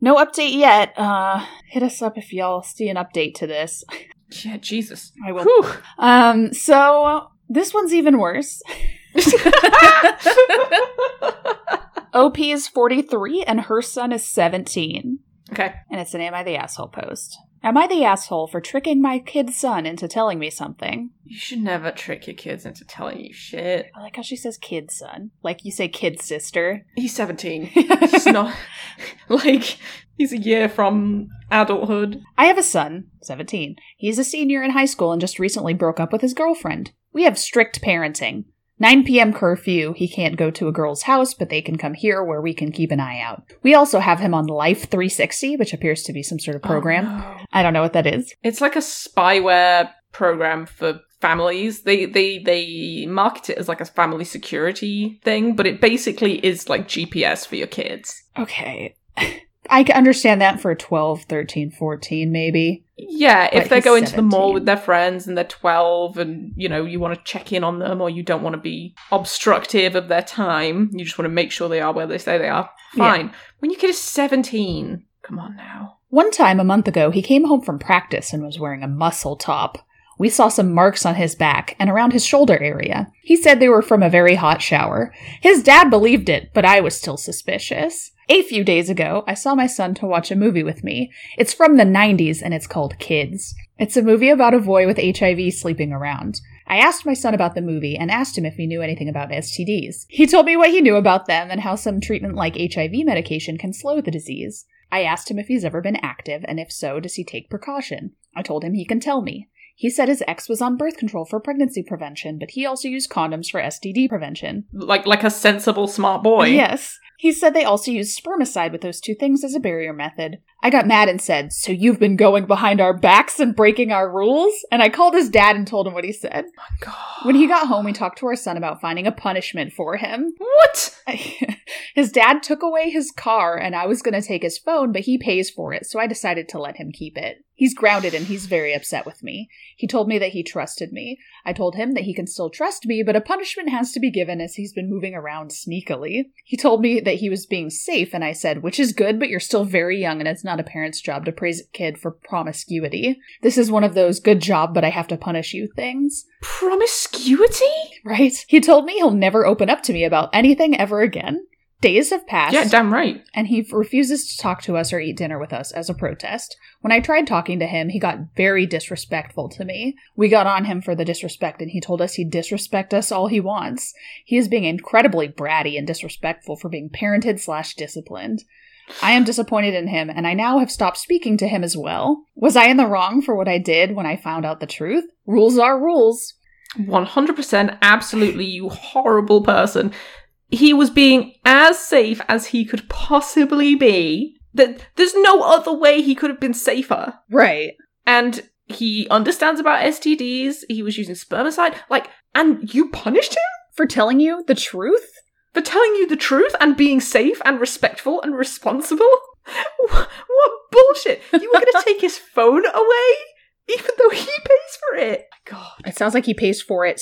[SPEAKER 1] no update yet. Uh, hit us up if y'all see an update to this.
[SPEAKER 2] Yeah, Jesus.
[SPEAKER 1] I will.
[SPEAKER 2] Whew.
[SPEAKER 1] Um, so this one's even worse. OP is 43 and her son is 17.
[SPEAKER 2] okay.
[SPEAKER 1] And it's an Am I the Asshole post. Am I the asshole for tricking my kid's son into telling me something?
[SPEAKER 2] You should never trick your kids into telling you shit.
[SPEAKER 1] I like how she says kid son. Like you say kid sister.
[SPEAKER 2] He's 17. He's not like he's a year from adulthood.
[SPEAKER 1] I have a son, 17. He's a senior in high school and just recently broke up with his girlfriend. We have strict parenting. 9 p.m. curfew, he can't go to a girl's house, but they can come here where we can keep an eye out. We also have him on Life 360, which appears to be some sort of oh, program.
[SPEAKER 2] Oh, no.
[SPEAKER 1] I don't know what that is.
[SPEAKER 2] It's like a spyware program for families. They they they market it as like a family security thing, but it basically is like GPS for your kids.
[SPEAKER 1] Okay. I can understand that for 12, 13, 14, maybe.
[SPEAKER 2] Yeah, if
[SPEAKER 1] But
[SPEAKER 2] they're going to the mall with their friends and they're 12 and, you know, you want to check in on them or you don't want to be obstructive of their time, you just want to make sure they are where they say they are,
[SPEAKER 1] Yeah.
[SPEAKER 2] fine. When your kid is 17, come on now.
[SPEAKER 1] One time a month ago, he came home from practice and was wearing a muscle top. We saw some marks on his back and around his shoulder area. He said they were from a very hot shower. His dad believed it, but I was still suspicious. A few days ago, I saw my son to watch a movie with me. It's from the 90s and it's called Kids. It's a movie about a boy with HIV sleeping around. I asked my son about the movie and asked him if he knew anything about STDs. He told me what he knew about them and how some treatment like HIV medication can slow the disease. I asked him if he's ever been active, and if so, does he take precaution? I told him he can tell me. He said his ex was on birth control for pregnancy prevention, but he also used condoms for STD prevention.
[SPEAKER 2] Like like a sensible smart boy.
[SPEAKER 1] Yes. He said they also use spermicide with those two things as a barrier method. I got mad and said, So you've been going behind our backs and breaking our rules? And I called his dad and told him what he said.
[SPEAKER 2] God.
[SPEAKER 1] When he got home, we talked to our son about finding a punishment for him.
[SPEAKER 2] What?
[SPEAKER 1] his dad took away his car and I was going to take his phone, but he pays for it, so I decided to let him keep it. He's grounded and he's very upset with me. He told me that he trusted me. I told him that he can still trust me, but a punishment has to be given as he's been moving around sneakily. He told me that he was being safe, and I said, which is good, but you're still very young and it's not a parent's job to praise a kid for promiscuity. This is one of those good job, but I have to punish you things.
[SPEAKER 2] Promiscuity?
[SPEAKER 1] Right? He told me he'll never open up to me about anything ever again. Days have passed,
[SPEAKER 2] Yeah, damn right.
[SPEAKER 1] and he refuses to talk to us or eat dinner with us as a protest. When I tried talking to him, he got very disrespectful to me. We got on him for the disrespect, and he told us he'd disrespect us all he wants. He is being incredibly bratty and disrespectful for being parented slash disciplined. I am disappointed in him, and I now have stopped speaking to him as well. Was I in the wrong for what I did when I found out the truth? Rules are rules.
[SPEAKER 2] 100% absolutely, you horrible person. He was being as safe as he could possibly be. That there's no other way he could have been safer.
[SPEAKER 1] Right.
[SPEAKER 2] And he understands about STDs. He was using spermicide. Like, and you punished him
[SPEAKER 1] For telling you the truth?
[SPEAKER 2] for telling you the truth and being safe and respectful and responsible? Wh- What bullshit! You were gonna take his phone away, even though he pays for it. God,
[SPEAKER 1] It sounds like he pays for it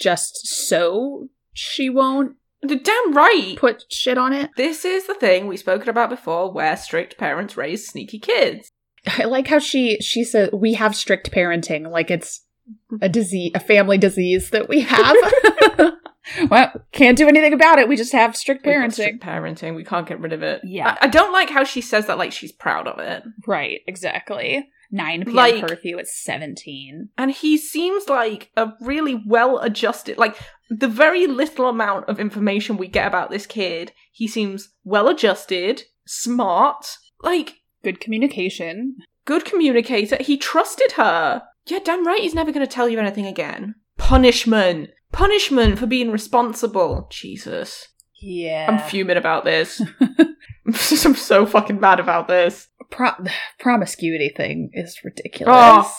[SPEAKER 1] just so she won't
[SPEAKER 2] damn right.
[SPEAKER 1] put shit on it.
[SPEAKER 2] This is the thing we've spoken about before, where strict parents raise sneaky kids.
[SPEAKER 1] I like how she she said we have strict parenting, like it's a disease, a family disease that we have. well, can't do anything about it. We just have strict parenting.
[SPEAKER 2] strict parenting. We can't get rid of it.
[SPEAKER 1] Yeah.
[SPEAKER 2] I, I don't like how she says that like she's proud of it.
[SPEAKER 1] Right, exactly. 9 p.m.
[SPEAKER 2] Like-
[SPEAKER 1] curfew at 17.
[SPEAKER 2] And he seems like a really well adjusted, like the very little amount of information we get about this kid, he seems well adjusted, smart, like
[SPEAKER 1] Good communication.
[SPEAKER 2] good communicator. He trusted her. Yeah, damn right he's never going to tell you anything again. Punishment. Punishment for being responsible. Jesus.
[SPEAKER 1] Yeah.
[SPEAKER 2] I'm fuming about this. I'm so fucking mad about this.
[SPEAKER 1] Pro- promiscuity thing is ridiculous.
[SPEAKER 2] Oh.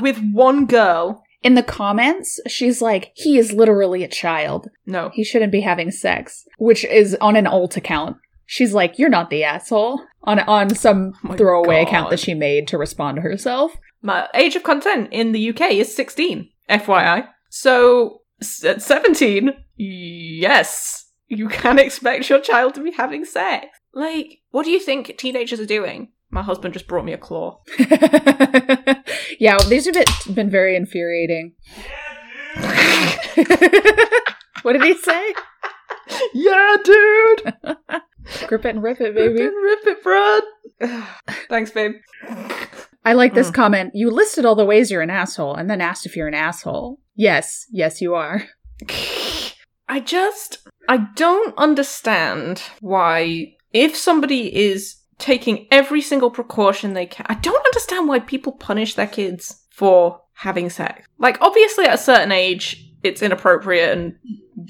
[SPEAKER 2] With one girl.
[SPEAKER 1] In the comments, she's like, he is literally a child.
[SPEAKER 2] No.
[SPEAKER 1] He shouldn't be having sex, which is on an alt account. She's like, you're not the asshole on on some
[SPEAKER 2] Oh
[SPEAKER 1] throwaway
[SPEAKER 2] God.
[SPEAKER 1] account that she made to respond to herself.
[SPEAKER 2] My age of consent in the UK is 16, FYI. So, at 17, yes, you can expect your child to be having sex. Like, what do you think teenagers are doing? My husband just brought me a claw.
[SPEAKER 1] yeah, these have been, been very infuriating. what did he say?
[SPEAKER 2] yeah, dude!
[SPEAKER 1] Grip it and rip it,
[SPEAKER 2] Rip
[SPEAKER 1] baby.
[SPEAKER 2] it, rip it, Brad! Thanks, babe.
[SPEAKER 1] I like this
[SPEAKER 2] Mm.
[SPEAKER 1] comment. You listed all the ways you're an asshole and then asked if you're an asshole. Yes, yes, you are.
[SPEAKER 2] I just I don't understand why if somebody is taking every single precaution they can I don't understand why people punish their kids for having sex. Like obviously at a certain age it's inappropriate and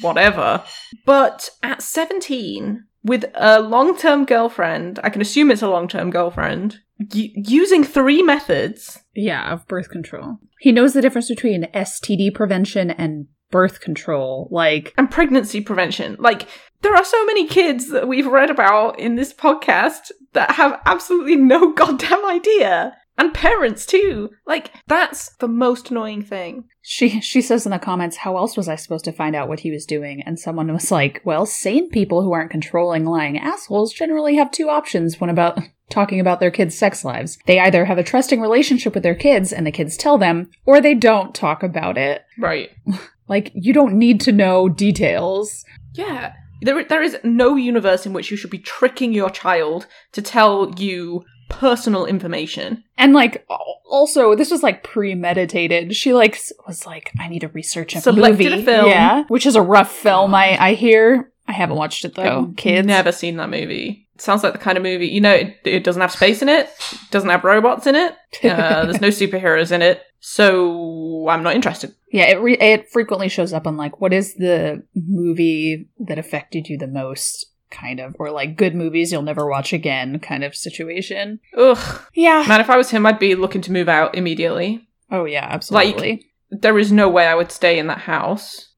[SPEAKER 2] whatever. But at 17 with a long-term girlfriend, I can assume it's a long-term girlfriend, y- using three methods
[SPEAKER 1] Yeah, of birth control. He knows the difference between STD prevention and birth control. Like,
[SPEAKER 2] and pregnancy prevention. Like, there are so many kids that we've read about in this podcast that have absolutely no goddamn idea. And parents too. Like, that's the most annoying thing.
[SPEAKER 1] she she says in the comments, "How else was I supposed to find out what he was doing?" And someone was like, "Well, sane people who aren't controlling lying assholes generally have two options when about talking about their kids' sex lives. They either have a trusting relationship with their kids and the kids tell them, or they don't talk about it.
[SPEAKER 2] Right.
[SPEAKER 1] Like, you don't need to know details."
[SPEAKER 2] Yeah. There, there is no universe in which you should be tricking your child to tell you personal information.
[SPEAKER 1] And like also this was like premeditated. She like was like I need to research a
[SPEAKER 2] Selected
[SPEAKER 1] movie.
[SPEAKER 2] a film.
[SPEAKER 1] Yeah, which is a rough film I I hear. I haven't watched it though.
[SPEAKER 2] I've
[SPEAKER 1] Kids.
[SPEAKER 2] never seen that movie. Sounds like the kind of movie, you know, it, it doesn't have space in it, doesn't have robots in it, uh, there's no superheroes in it, so I'm not interested.
[SPEAKER 1] Yeah, it re- it frequently shows up on like what is the movie that affected you the most kind of or like good movies you'll never watch again kind of situation.
[SPEAKER 2] Ugh.
[SPEAKER 1] Yeah.
[SPEAKER 2] Man, if I was him, I'd be looking to move out immediately.
[SPEAKER 1] Oh yeah, absolutely.
[SPEAKER 2] There is no way I would stay in that house.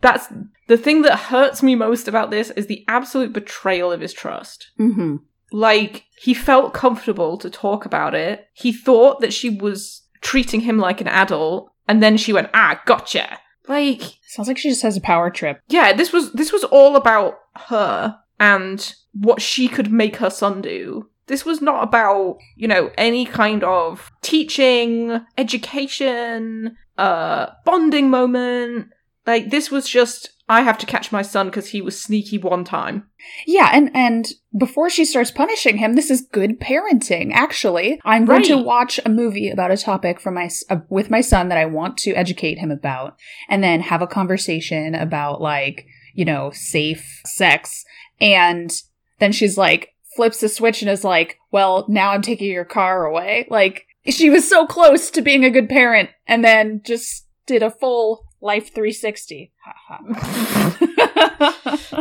[SPEAKER 2] That's the thing that hurts me most about this is the absolute betrayal of his trust.
[SPEAKER 1] mhm.
[SPEAKER 2] Like, he felt comfortable to talk about it. He thought that she was treating him like an adult, and then she went, ah, gotcha. Like,
[SPEAKER 1] Sounds like she just has a power trip.
[SPEAKER 2] yeah, this was this was all about her and what she could make her son do. This was not about, you know, any kind of teaching, education, uh bonding moment. Like this was just I have to catch my son because he was sneaky one time.
[SPEAKER 1] Yeah, and and before she starts punishing him, this is good parenting. Actually, I'm going to watch a movie about a topic for my uh, with my son that I want to educate him about, and then have a conversation about like you know safe sex, and then she's like flips the switch and is like, "Well, now I'm taking your car away." Like she was so close to being a good parent, and then just did a full life 360. Ha, ha.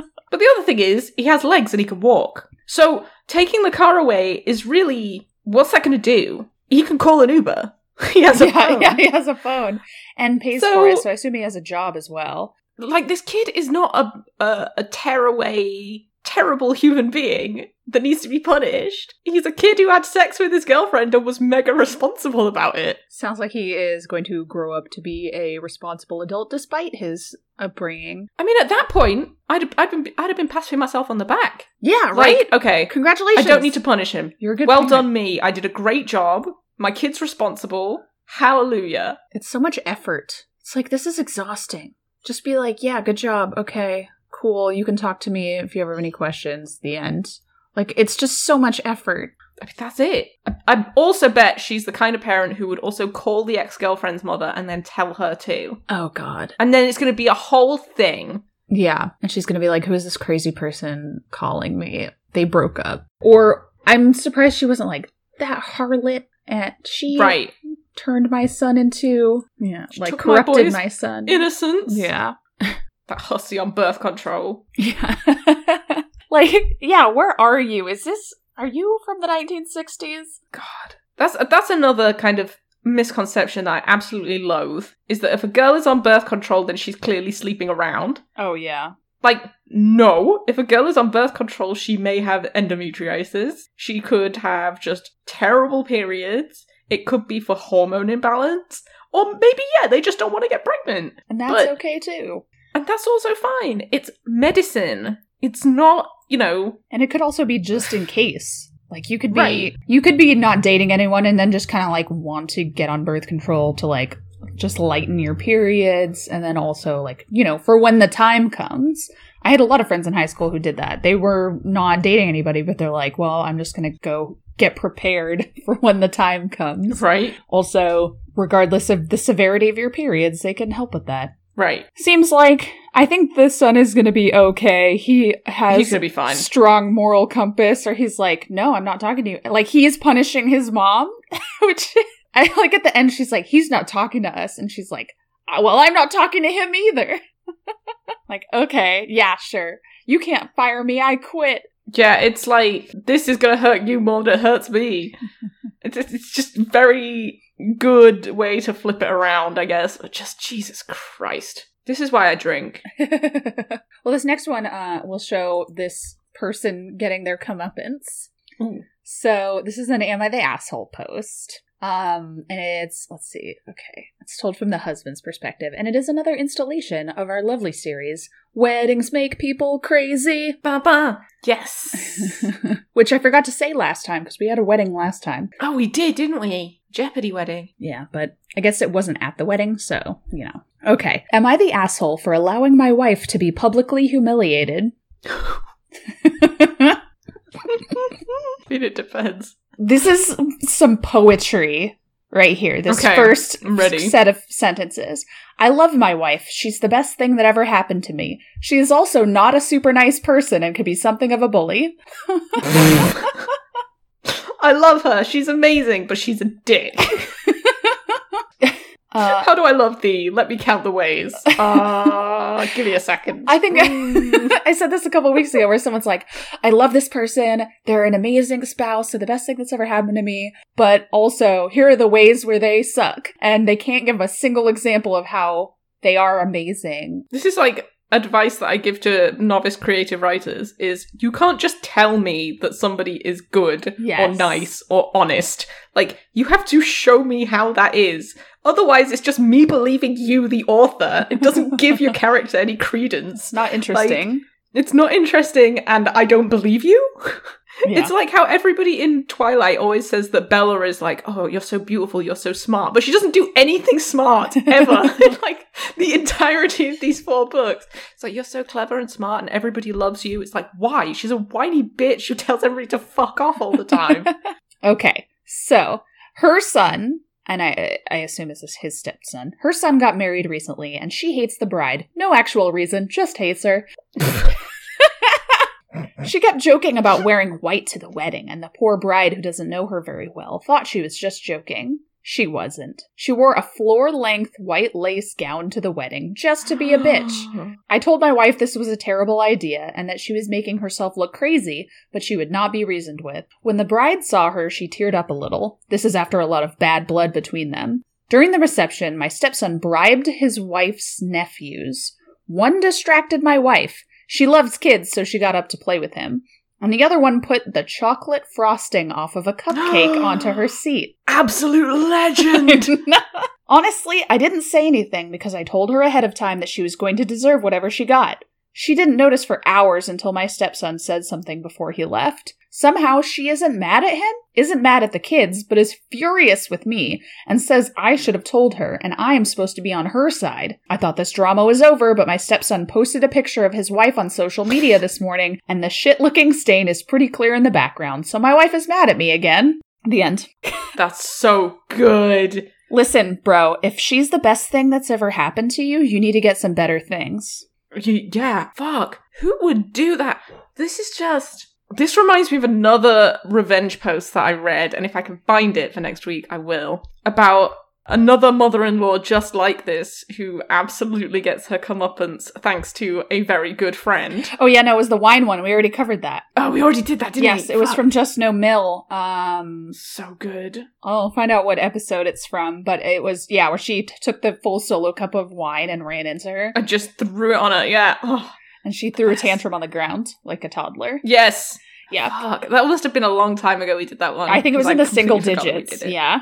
[SPEAKER 2] But the other thing is, he has legs and he can walk. So taking the car away is really what's that going to do? He can call an Uber. he has a
[SPEAKER 1] yeah,
[SPEAKER 2] phone.
[SPEAKER 1] yeah, he has a phone and pays
[SPEAKER 2] So-
[SPEAKER 1] for it. So I assume he has a job as well.
[SPEAKER 2] Like this kid is not a a, a tearaway, terrible human being that needs to be punished. He's a kid who had sex with his girlfriend and was mega responsible about it.
[SPEAKER 1] Sounds like he is going to grow up to be a responsible adult despite his upbringing.
[SPEAKER 2] I mean, at that point, I'd I'd been I'd have been patting myself on the back.
[SPEAKER 1] Yeah,
[SPEAKER 2] Like, okay,
[SPEAKER 1] congratulations.
[SPEAKER 2] I don't need to punish him.
[SPEAKER 1] You're a good.
[SPEAKER 2] well
[SPEAKER 1] parent.
[SPEAKER 2] done, me. I did a great job. My kid's responsible. Hallelujah.
[SPEAKER 1] It's so much effort. It's like this is exhausting. Just be like, yeah, good job. Okay, cool. You can talk to me if you ever have any questions. The end. Like it's just so much effort.
[SPEAKER 2] I mean, that's it. I, I also bet she's the kind of parent who would also call the ex girlfriend's mother and then tell her too.
[SPEAKER 1] Oh God.
[SPEAKER 2] And then it's going to be a whole thing.
[SPEAKER 1] Yeah. And she's going to be like, who is this crazy person calling me? They broke up. Or I'm surprised she wasn't like, that harlot. And she
[SPEAKER 2] Right.
[SPEAKER 1] turned my son into, yeah,
[SPEAKER 2] She
[SPEAKER 1] like
[SPEAKER 2] my
[SPEAKER 1] corrupted
[SPEAKER 2] boy's
[SPEAKER 1] my son.
[SPEAKER 2] Innocence.
[SPEAKER 1] yeah.
[SPEAKER 2] That hussy on birth control.
[SPEAKER 1] Yeah. like, yeah, where are you? Is this, are you from the 1960s?
[SPEAKER 2] God. That's that's another kind of misconception that I absolutely loathe is that if a girl is on birth control, then she's clearly sleeping around.
[SPEAKER 1] Oh yeah.
[SPEAKER 2] Like, no. If a girl is on birth control, she may have endometriosis. She could have just terrible periods. It could be for hormone imbalance. Or maybe, yeah, they just don't want to get pregnant.
[SPEAKER 1] And that's
[SPEAKER 2] But-
[SPEAKER 1] okay too.
[SPEAKER 2] And that's also fine. It's medicine. It's not, you know,
[SPEAKER 1] And it could also be just in case. Like you could be
[SPEAKER 2] Right.
[SPEAKER 1] you could be not dating anyone and then just kind of like want to get on birth control to like just lighten your periods and then also like, you know, for when the time comes. I had a lot of friends in high school who did that. They were not dating anybody, but they're like, well, I'm just going to go get prepared for when the time comes.
[SPEAKER 2] right?
[SPEAKER 1] Also, regardless of the severity of your periods, they can help with that.
[SPEAKER 2] Right.
[SPEAKER 1] Seems like I think the son is going to be okay. He has
[SPEAKER 2] He's gonna be fine.
[SPEAKER 1] strong moral compass, or he's like, no, I'm not talking to you. Like he is punishing his mom, which I like at the end. She's like, he's not talking to us, and she's like, "Ah, well, I'm not talking to him either. like, okay, yeah, sure. You can't fire me. I quit.
[SPEAKER 2] Yeah, it's like, this is gonna hurt you more than it hurts me. it's, it's just very good way to flip it around, I guess. But just, Jesus Christ. This is why I drink.
[SPEAKER 1] well, this next one uh, will show this person getting their comeuppance.
[SPEAKER 2] Ooh.
[SPEAKER 1] So this is an "Am I the asshole?" post. Um, and it's let's see, okay, it's told from the husband's perspective, and it is another installation of our lovely series, "Weddings Make People Crazy,"
[SPEAKER 2] Ba-ba. Yes.
[SPEAKER 1] which I forgot to say last time because we had a wedding last time.
[SPEAKER 2] oh, we did, didn't we? Jeopardy wedding.
[SPEAKER 1] Yeah, but I guess it wasn't at the wedding, so you know. Okay, am I the asshole for allowing my wife to be publicly humiliated?
[SPEAKER 2] I mean, it depends.
[SPEAKER 1] This is some poetry right here. This
[SPEAKER 2] Okay,
[SPEAKER 1] first set of sentences. I love my wife. She's the best thing that ever happened to me. She is also not a super nice person and could be something of a bully.
[SPEAKER 2] I love her. She's amazing, but she's a dick.
[SPEAKER 1] Uh,
[SPEAKER 2] How do I love thee? Let me count the ways. Uh, give me a second.
[SPEAKER 1] I think
[SPEAKER 2] Mm.
[SPEAKER 1] I said this a couple weeks ago where someone's like, I love this person. They're an amazing spouse. They're the best thing that's ever happened to me. But also, here are the ways where they suck. And they can't give a single example of how they are amazing.
[SPEAKER 2] This is like advice that I give to novice creative writers is you can't just tell me that somebody is good or nice or honest. Like you have to show me how that is. Otherwise it's just me believing you the author. It doesn't give your character any credence.
[SPEAKER 1] Not interesting.
[SPEAKER 2] It's not interesting and I don't believe you.
[SPEAKER 1] Yeah.
[SPEAKER 2] It's like how everybody in Twilight always says that Bella is like, "Oh, you're so beautiful, you're so smart," but she doesn't do anything smart ever. in like the entirety of these four books, it's like you're so clever and smart, and everybody loves you. It's like why? She's a whiny bitch who tells everybody to fuck off all the time.
[SPEAKER 1] Okay, so her son, and I I assume this is his stepson. Her son got married recently, and she hates the bride. No actual reason, just hates her. She kept joking about wearing white to the wedding, and the poor bride, who doesn't know her very well, thought she was just joking. She wasn't. She wore a floor length white lace gown to the wedding just to be a bitch. I told my wife this was a terrible idea and that she was making herself look crazy, but she would not be reasoned with. When the bride saw her, she teared up a little. This is after a lot of bad blood between them. During the reception, my stepson bribed his wife's nephews. One distracted my wife. She loves kids, so she got up to play with him. And the other one put the chocolate frosting off of a cupcake onto her seat.
[SPEAKER 2] Absolute legend.
[SPEAKER 1] Honestly, I didn't say anything because I told her ahead of time that she was going to deserve whatever she got. She didn't notice for hours until my stepson said something before he left. Somehow she isn't mad at him, isn't mad at the kids, but is furious with me and says I should have told her and I am supposed to be on her side. I thought this drama was over, but my stepson posted a picture of his wife on social media this morning and the shit looking stain is pretty clear in the background, so my wife is mad at me again. The end.
[SPEAKER 2] That's so good.
[SPEAKER 1] Listen, bro, if she's the best thing that's ever happened to you, you need to get some better things.
[SPEAKER 2] Yeah, fuck. Who would do that? This is just. This reminds me of another revenge post that I read, and if I can find it for next week, I will. About Another mother in law just like this, who absolutely gets her comeuppance thanks to a very good friend.
[SPEAKER 1] Oh yeah, no, it was the wine one. We already covered that.
[SPEAKER 2] Oh, we already did that, didn't
[SPEAKER 1] yes,
[SPEAKER 2] we?
[SPEAKER 1] Yes, it was
[SPEAKER 2] Fuck.
[SPEAKER 1] from JustNoMIL. Um,
[SPEAKER 2] So good.
[SPEAKER 1] I'll find out what episode it's from, but it was yeah, where she t- took the full solo cup of wine and ran into her,
[SPEAKER 2] I just threw it on her, yeah. Oh,
[SPEAKER 1] and she threw a tantrum on the ground like a toddler.
[SPEAKER 2] yes.
[SPEAKER 1] Yeah,
[SPEAKER 2] Fuck. That must have been a long time ago we did that one.
[SPEAKER 1] I think it was in the single digits. Yeah,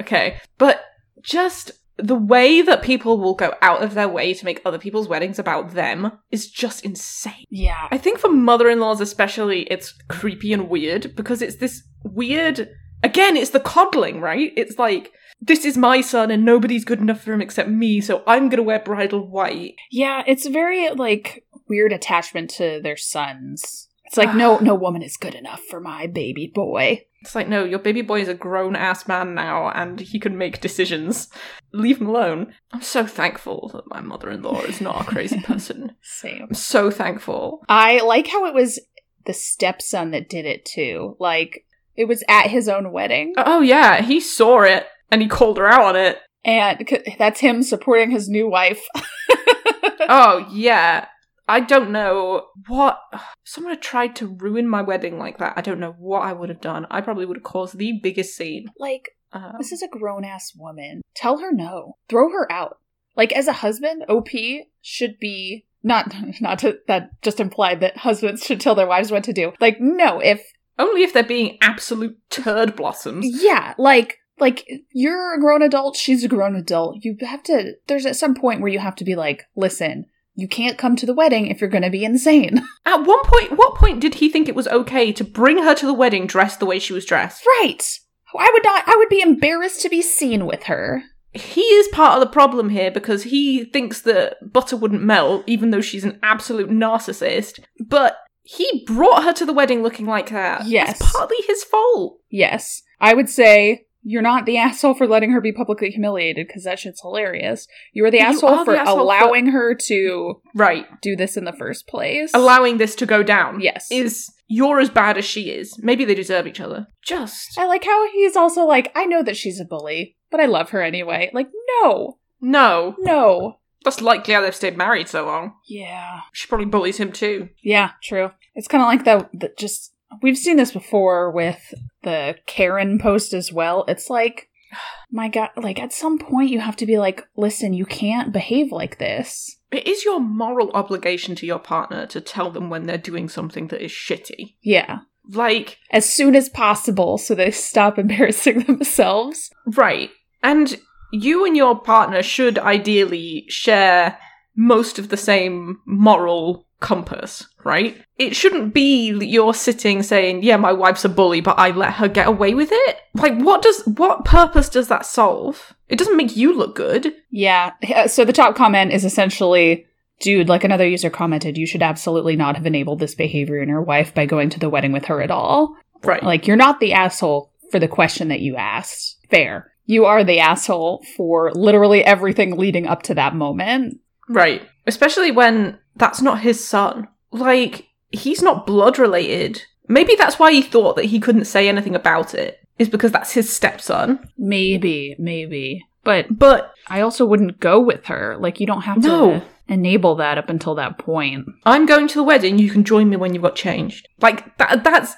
[SPEAKER 2] Okay. But just the way that people will go out of their way to make other people's weddings about them is just insane.
[SPEAKER 1] yeah,
[SPEAKER 2] I think for mother in laws, especially, it's creepy and weird because it's this weird. Again, it's the coddling, right? It's like, this is my son and nobody's good enough for him except me, so I'm gonna wear bridal white.
[SPEAKER 1] yeah. It's very like weird attachment to their sons. It's like no, no woman is good enough for my baby boy.
[SPEAKER 2] It's like, no, your baby boy is a grown ass man now and he can make decisions. Leave him alone. I'm so thankful that my mother in law is not a crazy person.
[SPEAKER 1] Same.
[SPEAKER 2] I'm so thankful.
[SPEAKER 1] I like how it was the stepson that did it too. Like it was at his own wedding,
[SPEAKER 2] Oh, oh yeah, he saw it and he called her out on it.
[SPEAKER 1] and c- that's him supporting his new wife.
[SPEAKER 2] Oh, yeah. I don't know what. Someone had tried to ruin my wedding like that. I don't know what I would have done. I probably would have caused the biggest scene.
[SPEAKER 1] like
[SPEAKER 2] Um,
[SPEAKER 1] this is a grown ass woman. Tell her no. Throw her out. Like as a husband, OP should be not not to that just implied that husbands should tell their wives what to do. Like no, if
[SPEAKER 2] only if they're being absolute turd blossoms.
[SPEAKER 1] yeah, like like you're a grown adult, she's a grown adult. You have to there's at some point where you have to be like, listen, you can't come to the wedding if you're going to be insane.
[SPEAKER 2] At one point, what point did he think it was okay to bring her to the wedding dressed the way she was dressed?
[SPEAKER 1] right. I would not I would be embarrassed to be seen with her.
[SPEAKER 2] He is part of the problem here because he thinks that butter wouldn't melt, even though she's an absolute narcissist. But he brought her to the wedding looking like that.
[SPEAKER 1] Yes.
[SPEAKER 2] It's partly his fault.
[SPEAKER 1] Yes. I would say you're not the asshole for letting her be publicly humiliated because that shit's hilarious. You are the
[SPEAKER 2] You
[SPEAKER 1] asshole
[SPEAKER 2] are the
[SPEAKER 1] for
[SPEAKER 2] asshole for-
[SPEAKER 1] allowing her to
[SPEAKER 2] Right.
[SPEAKER 1] do this in the first place.
[SPEAKER 2] Allowing this to go down.
[SPEAKER 1] Yes.
[SPEAKER 2] Is you're as bad as she is. Maybe they deserve each other. Just.
[SPEAKER 1] I like how he's also like, I know that she's a bully, but I love her anyway. Like, no,
[SPEAKER 2] No.
[SPEAKER 1] no.
[SPEAKER 2] That's likely how they've stayed married so long.
[SPEAKER 1] Yeah.
[SPEAKER 2] She probably bullies him too.
[SPEAKER 1] Yeah, true. It's kind of like the, the just, we've seen this before with the Karen post as well. It's like, my God, like at some point you have to be like, listen, you can't behave like this.
[SPEAKER 2] It is your moral obligation to your partner to tell them when they're doing something that is shitty.
[SPEAKER 1] Yeah.
[SPEAKER 2] Like,
[SPEAKER 1] As soon as possible so they stop embarrassing themselves.
[SPEAKER 2] right. And you and your partner should ideally share most of the same moral compass, right? It shouldn't be that you're sitting saying, yeah, my wife's a bully, but I let her get away with it. Like, what does, what purpose does that solve? It doesn't make you look good.
[SPEAKER 1] Yeah. uh, So the top comment is essentially dude, like another user commented, you should absolutely not have enabled this behavior in your wife by going to the wedding with her at all.
[SPEAKER 2] Right.
[SPEAKER 1] Like, you're not the asshole for the question that you asked. Fair. You are the asshole for literally everything leading up to that moment.
[SPEAKER 2] Right. Especially when that's not his son. Like, he's not blood related. Maybe that's why he thought that he couldn't say anything about it, is because that's his stepson.
[SPEAKER 1] Maybe, maybe. But
[SPEAKER 2] But
[SPEAKER 1] I also wouldn't go with her. Like, you don't have
[SPEAKER 2] No.
[SPEAKER 1] to enable that up until that point.
[SPEAKER 2] I'm going to the wedding, you can join me when you've got changed. Like, that, that's.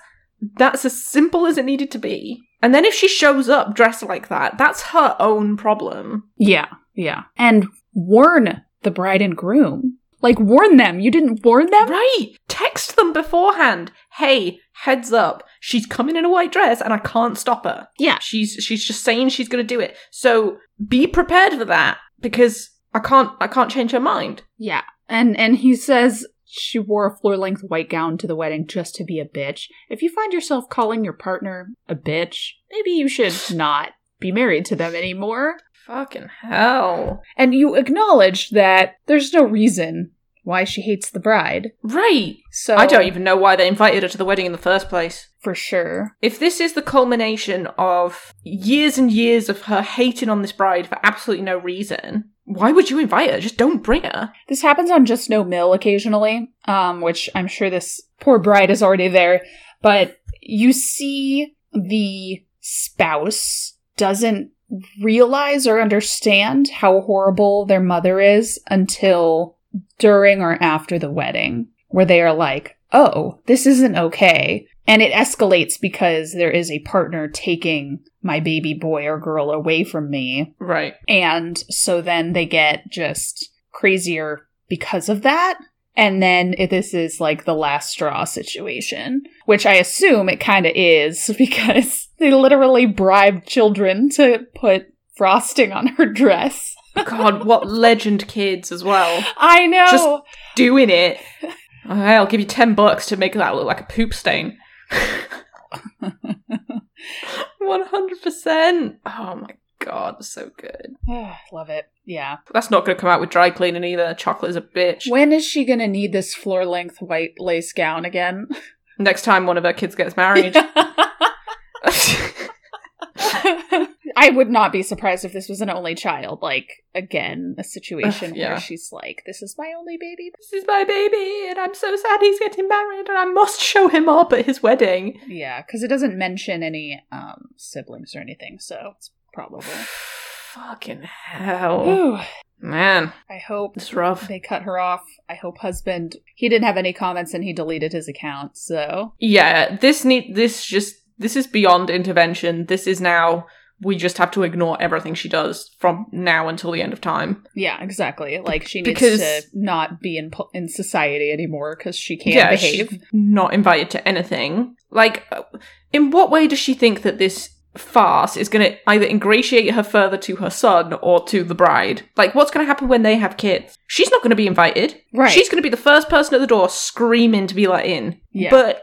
[SPEAKER 2] That's as simple as it needed to be. And then if she shows up dressed like that, that's her own problem.
[SPEAKER 1] Yeah, yeah. And warn the bride and groom. Like, warn them. You didn't warn them?
[SPEAKER 2] Right. Text them beforehand. Hey, heads up. She's coming in a white dress and I can't stop her.
[SPEAKER 1] Yeah.
[SPEAKER 2] She's she's just saying she's going to do it. So be prepared for that because I can't I can't change her mind.
[SPEAKER 1] Yeah. And and he says she wore a floor length white gown to the wedding just to be a bitch. If you find yourself calling your partner a bitch, maybe you should not be married to them anymore.
[SPEAKER 2] Fucking hell.
[SPEAKER 1] And you acknowledge that there's no reason why she hates the bride.
[SPEAKER 2] Right.
[SPEAKER 1] So
[SPEAKER 2] I don't even know why they invited her to the wedding in the first place.
[SPEAKER 1] for sure.
[SPEAKER 2] If this is the culmination of years and years of her hating on this bride for absolutely no reason, why would you invite her? Just don't bring her.
[SPEAKER 1] This happens on JustNoMIL occasionally, um, which I'm sure this poor bride is already there. But you see the spouse doesn't realize or understand how horrible their mother is until during or after the wedding, where they are like, oh, this isn't okay. And it escalates because there is a partner taking my baby boy or girl away from me.
[SPEAKER 2] Right.
[SPEAKER 1] And so then they get just crazier because of that. And then it, this is like the last straw situation, which I assume it kind of is because they literally bribed children to put frosting on her dress.
[SPEAKER 2] God, what legend kids as well.
[SPEAKER 1] I know.
[SPEAKER 2] Just doing it. I'll give you 10 bucks to make that look like a poop stain. 100%. Oh my god, so good.
[SPEAKER 1] Love it. Yeah.
[SPEAKER 2] That's not going to come out with dry cleaning either. Chocolate is a bitch.
[SPEAKER 1] When is she going to need this floor length white lace gown again?
[SPEAKER 2] Next time one of her kids gets married.
[SPEAKER 1] I would not be surprised if this was an only child. Like, again, a situation
[SPEAKER 2] Ugh, yeah.
[SPEAKER 1] where she's like, this is my only baby.
[SPEAKER 2] this is my baby, and I'm so sad he's getting married, and I must show him up at his wedding.
[SPEAKER 1] Yeah, because it doesn't mention any um, siblings or anything, so it's probable.
[SPEAKER 2] Fucking hell.
[SPEAKER 1] Whew.
[SPEAKER 2] Man,
[SPEAKER 1] I hope
[SPEAKER 2] it's rough.
[SPEAKER 1] they cut her off. I hope husband. He didn't have any comments and he deleted his account, so.
[SPEAKER 2] Yeah, this need this just this is beyond intervention. This is now we just have to ignore everything she does from now until the end of time.
[SPEAKER 1] Yeah, exactly. Like she needs
[SPEAKER 2] Because-
[SPEAKER 1] to not be in in society anymore because she can't
[SPEAKER 2] yeah,
[SPEAKER 1] behave.
[SPEAKER 2] she's not invited to anything. Like, uh, in what way does she think that this farce is going to either ingratiate her further to her son or to the bride? Like, what's going to happen when they have kids? She's not going to be invited.
[SPEAKER 1] Right.
[SPEAKER 2] She's going to be the first person at the door screaming to be let in.
[SPEAKER 1] Yeah.
[SPEAKER 2] But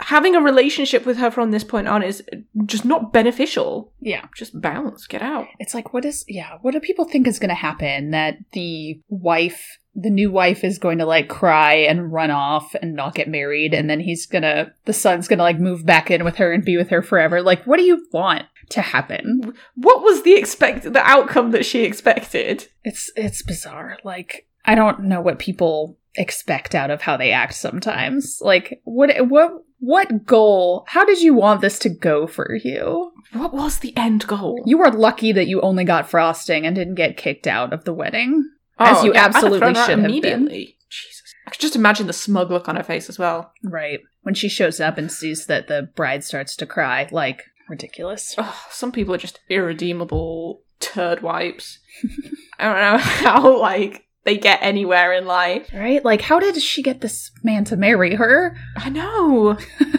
[SPEAKER 2] having a relationship with her from this point on is just not beneficial.
[SPEAKER 1] yeah.
[SPEAKER 2] Just bounce, get out.
[SPEAKER 1] It's like, what is, yeah, what do people think is going to happen? That the wife, the new wife is going to like cry and run off and not get married. And then he's going to, the son's going to like move back in with her and be with her forever. Like, what do you want to happen?
[SPEAKER 2] What was the expect the outcome that she expected?
[SPEAKER 1] It's, it's bizarre. Like, I don't know what people expect out of how they act sometimes. Like, what, what, what goal, how did you want this to go for you?
[SPEAKER 2] What was the end goal?
[SPEAKER 1] You were lucky that you only got frosting and didn't get kicked out of the wedding. Oh, as you
[SPEAKER 2] Oh, have
[SPEAKER 1] absolutely
[SPEAKER 2] thrown her out
[SPEAKER 1] should have been.
[SPEAKER 2] Jesus, I could just imagine the smug look on her face as well.
[SPEAKER 1] Right. When she shows up and sees that the bride starts to cry, like, ridiculous.
[SPEAKER 2] Ugh, some people are just irredeemable turd wipes. I don't know how like they get anywhere in life.
[SPEAKER 1] Right? Like, how did she get this man to marry her?
[SPEAKER 2] I know.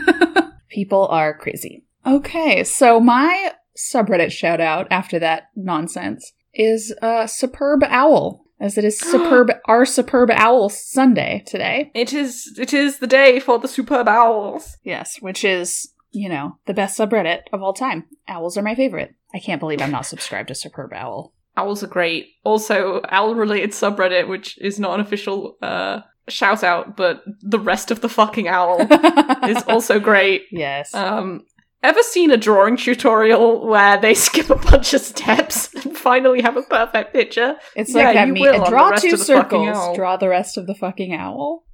[SPEAKER 1] People are crazy. Okay, so my subreddit shout out after that nonsense is uh Superb Owl, as it is superb our Superb Owl Sunday today.
[SPEAKER 2] It is. It is the day for the superb owls.
[SPEAKER 1] Yes, which is, you know, the best subreddit of all time. Owls are my favorite. I can't believe I'm not subscribed to Superb Owl.
[SPEAKER 2] Owls are great. Also, owl-related subreddit, which is not an official uh, shout out, but the rest of the fucking owl is also great.
[SPEAKER 1] yes.
[SPEAKER 2] Um, ever seen a drawing tutorial where they skip a bunch of steps and finally have a perfect picture?
[SPEAKER 1] It's
[SPEAKER 2] Yeah,
[SPEAKER 1] like that
[SPEAKER 2] you
[SPEAKER 1] me- draw two circles, draw the rest of the fucking owl.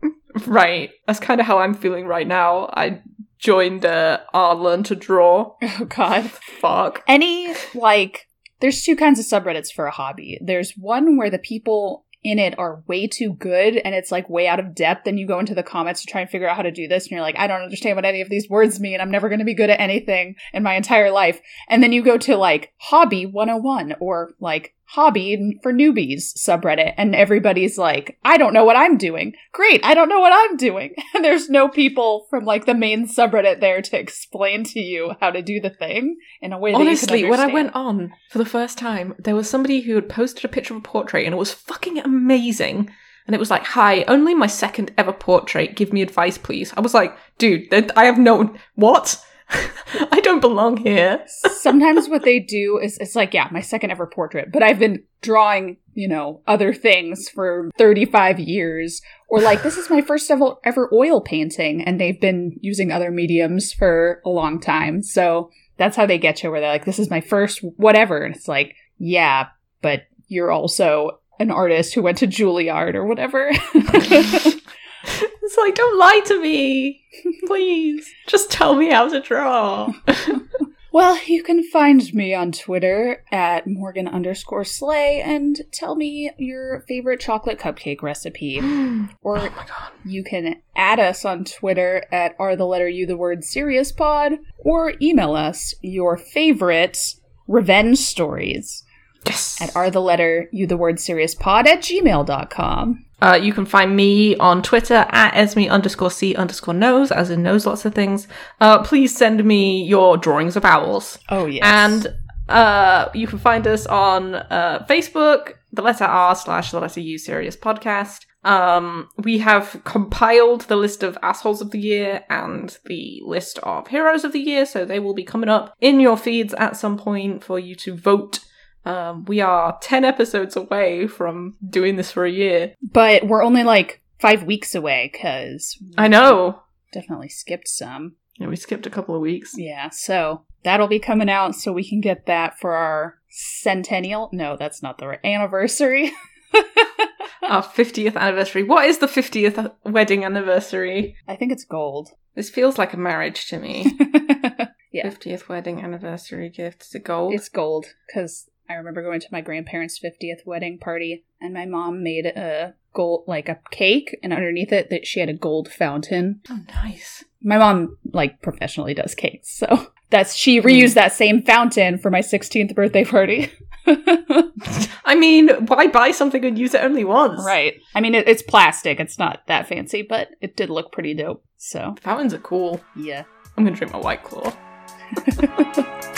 [SPEAKER 2] Right. That's kind of how I'm feeling right now. I joined uh, our Learn to Draw.
[SPEAKER 1] Oh god.
[SPEAKER 2] Fuck.
[SPEAKER 1] Any like there's two kinds of subreddits for a hobby. There's one where the people in it are way too good and it's like way out of depth and you go into the comments to try and figure out how to do this and you're like I don't understand what any of these words mean. I'm never going to be good at anything in my entire life. And then you go to like hobby 101 or like hobby for newbies subreddit and everybody's like I don't know what I'm doing. Great, I don't know what I'm doing. And there's no people from like the main subreddit there to explain to you how to do the thing in a way that
[SPEAKER 2] Honestly, when I went on for the first time, there was somebody who had posted a picture of a portrait and it was fucking amazing. And it was like, hi, only my second ever portrait. Give me advice, please. I was like, dude, I have no. What? I don't belong here.
[SPEAKER 1] sometimes what they do is it's like yeah my second ever portrait but i've been drawing you know other things for 35 years. Or like this is my first ever, ever oil painting and they've been using other mediums for a long time. So that's how they get you where they're like this is my first whatever. And it's like yeah but you're also an artist who went to juilliard or whatever
[SPEAKER 2] It's like, don't lie to me. Please. Just tell me how to draw.
[SPEAKER 1] Well, you can find me on Twitter at Morgan underscore Slay and tell me your favorite chocolate cupcake recipe. Or
[SPEAKER 2] oh
[SPEAKER 1] you can add us on Twitter at are the letter you the word serious pod or email us your favorite revenge stories
[SPEAKER 2] Yes.
[SPEAKER 1] at are the letter you the word serious pod at gmail.com.
[SPEAKER 2] Uh, you can find me on Twitter at Esme underscore C underscore knows, as in knows lots of things. Uh, please send me your drawings of owls.
[SPEAKER 1] Oh, yes.
[SPEAKER 2] And uh, you can find us on uh, Facebook, the letter R slash the letter U serious podcast. Um, we have compiled the list of assholes of the year and the list of heroes of the year, so they will be coming up in your feeds at some point for you to vote. Um, we are 10 episodes away from doing this for a year.
[SPEAKER 1] but we're only like five weeks away because
[SPEAKER 2] I know.
[SPEAKER 1] definitely skipped some.
[SPEAKER 2] Yeah, we skipped a couple of weeks.
[SPEAKER 1] Yeah, so that'll be coming out so we can get that for our centennial. No, that's not the right anniversary.
[SPEAKER 2] Our 50th anniversary. What is the 50th wedding anniversary?
[SPEAKER 1] I think it's gold.
[SPEAKER 2] This feels like a marriage to me.
[SPEAKER 1] yeah,
[SPEAKER 2] 50th wedding anniversary gift. Is it gold?
[SPEAKER 1] it's gold because I remember going to my grandparents' 50th wedding party and my mom made a gold, like a cake, and underneath it, that she had a gold fountain.
[SPEAKER 2] oh, nice.
[SPEAKER 1] My mom, like, professionally does cakes, so that's she reused that same fountain for my 16th birthday party.
[SPEAKER 2] I mean, why buy something and use it only once?
[SPEAKER 1] Right. I mean, it, it's plastic. It's not that fancy, but it did look pretty dope. So,
[SPEAKER 2] Fountains are cool.
[SPEAKER 1] yeah.
[SPEAKER 2] I'm gonna drink my white claw.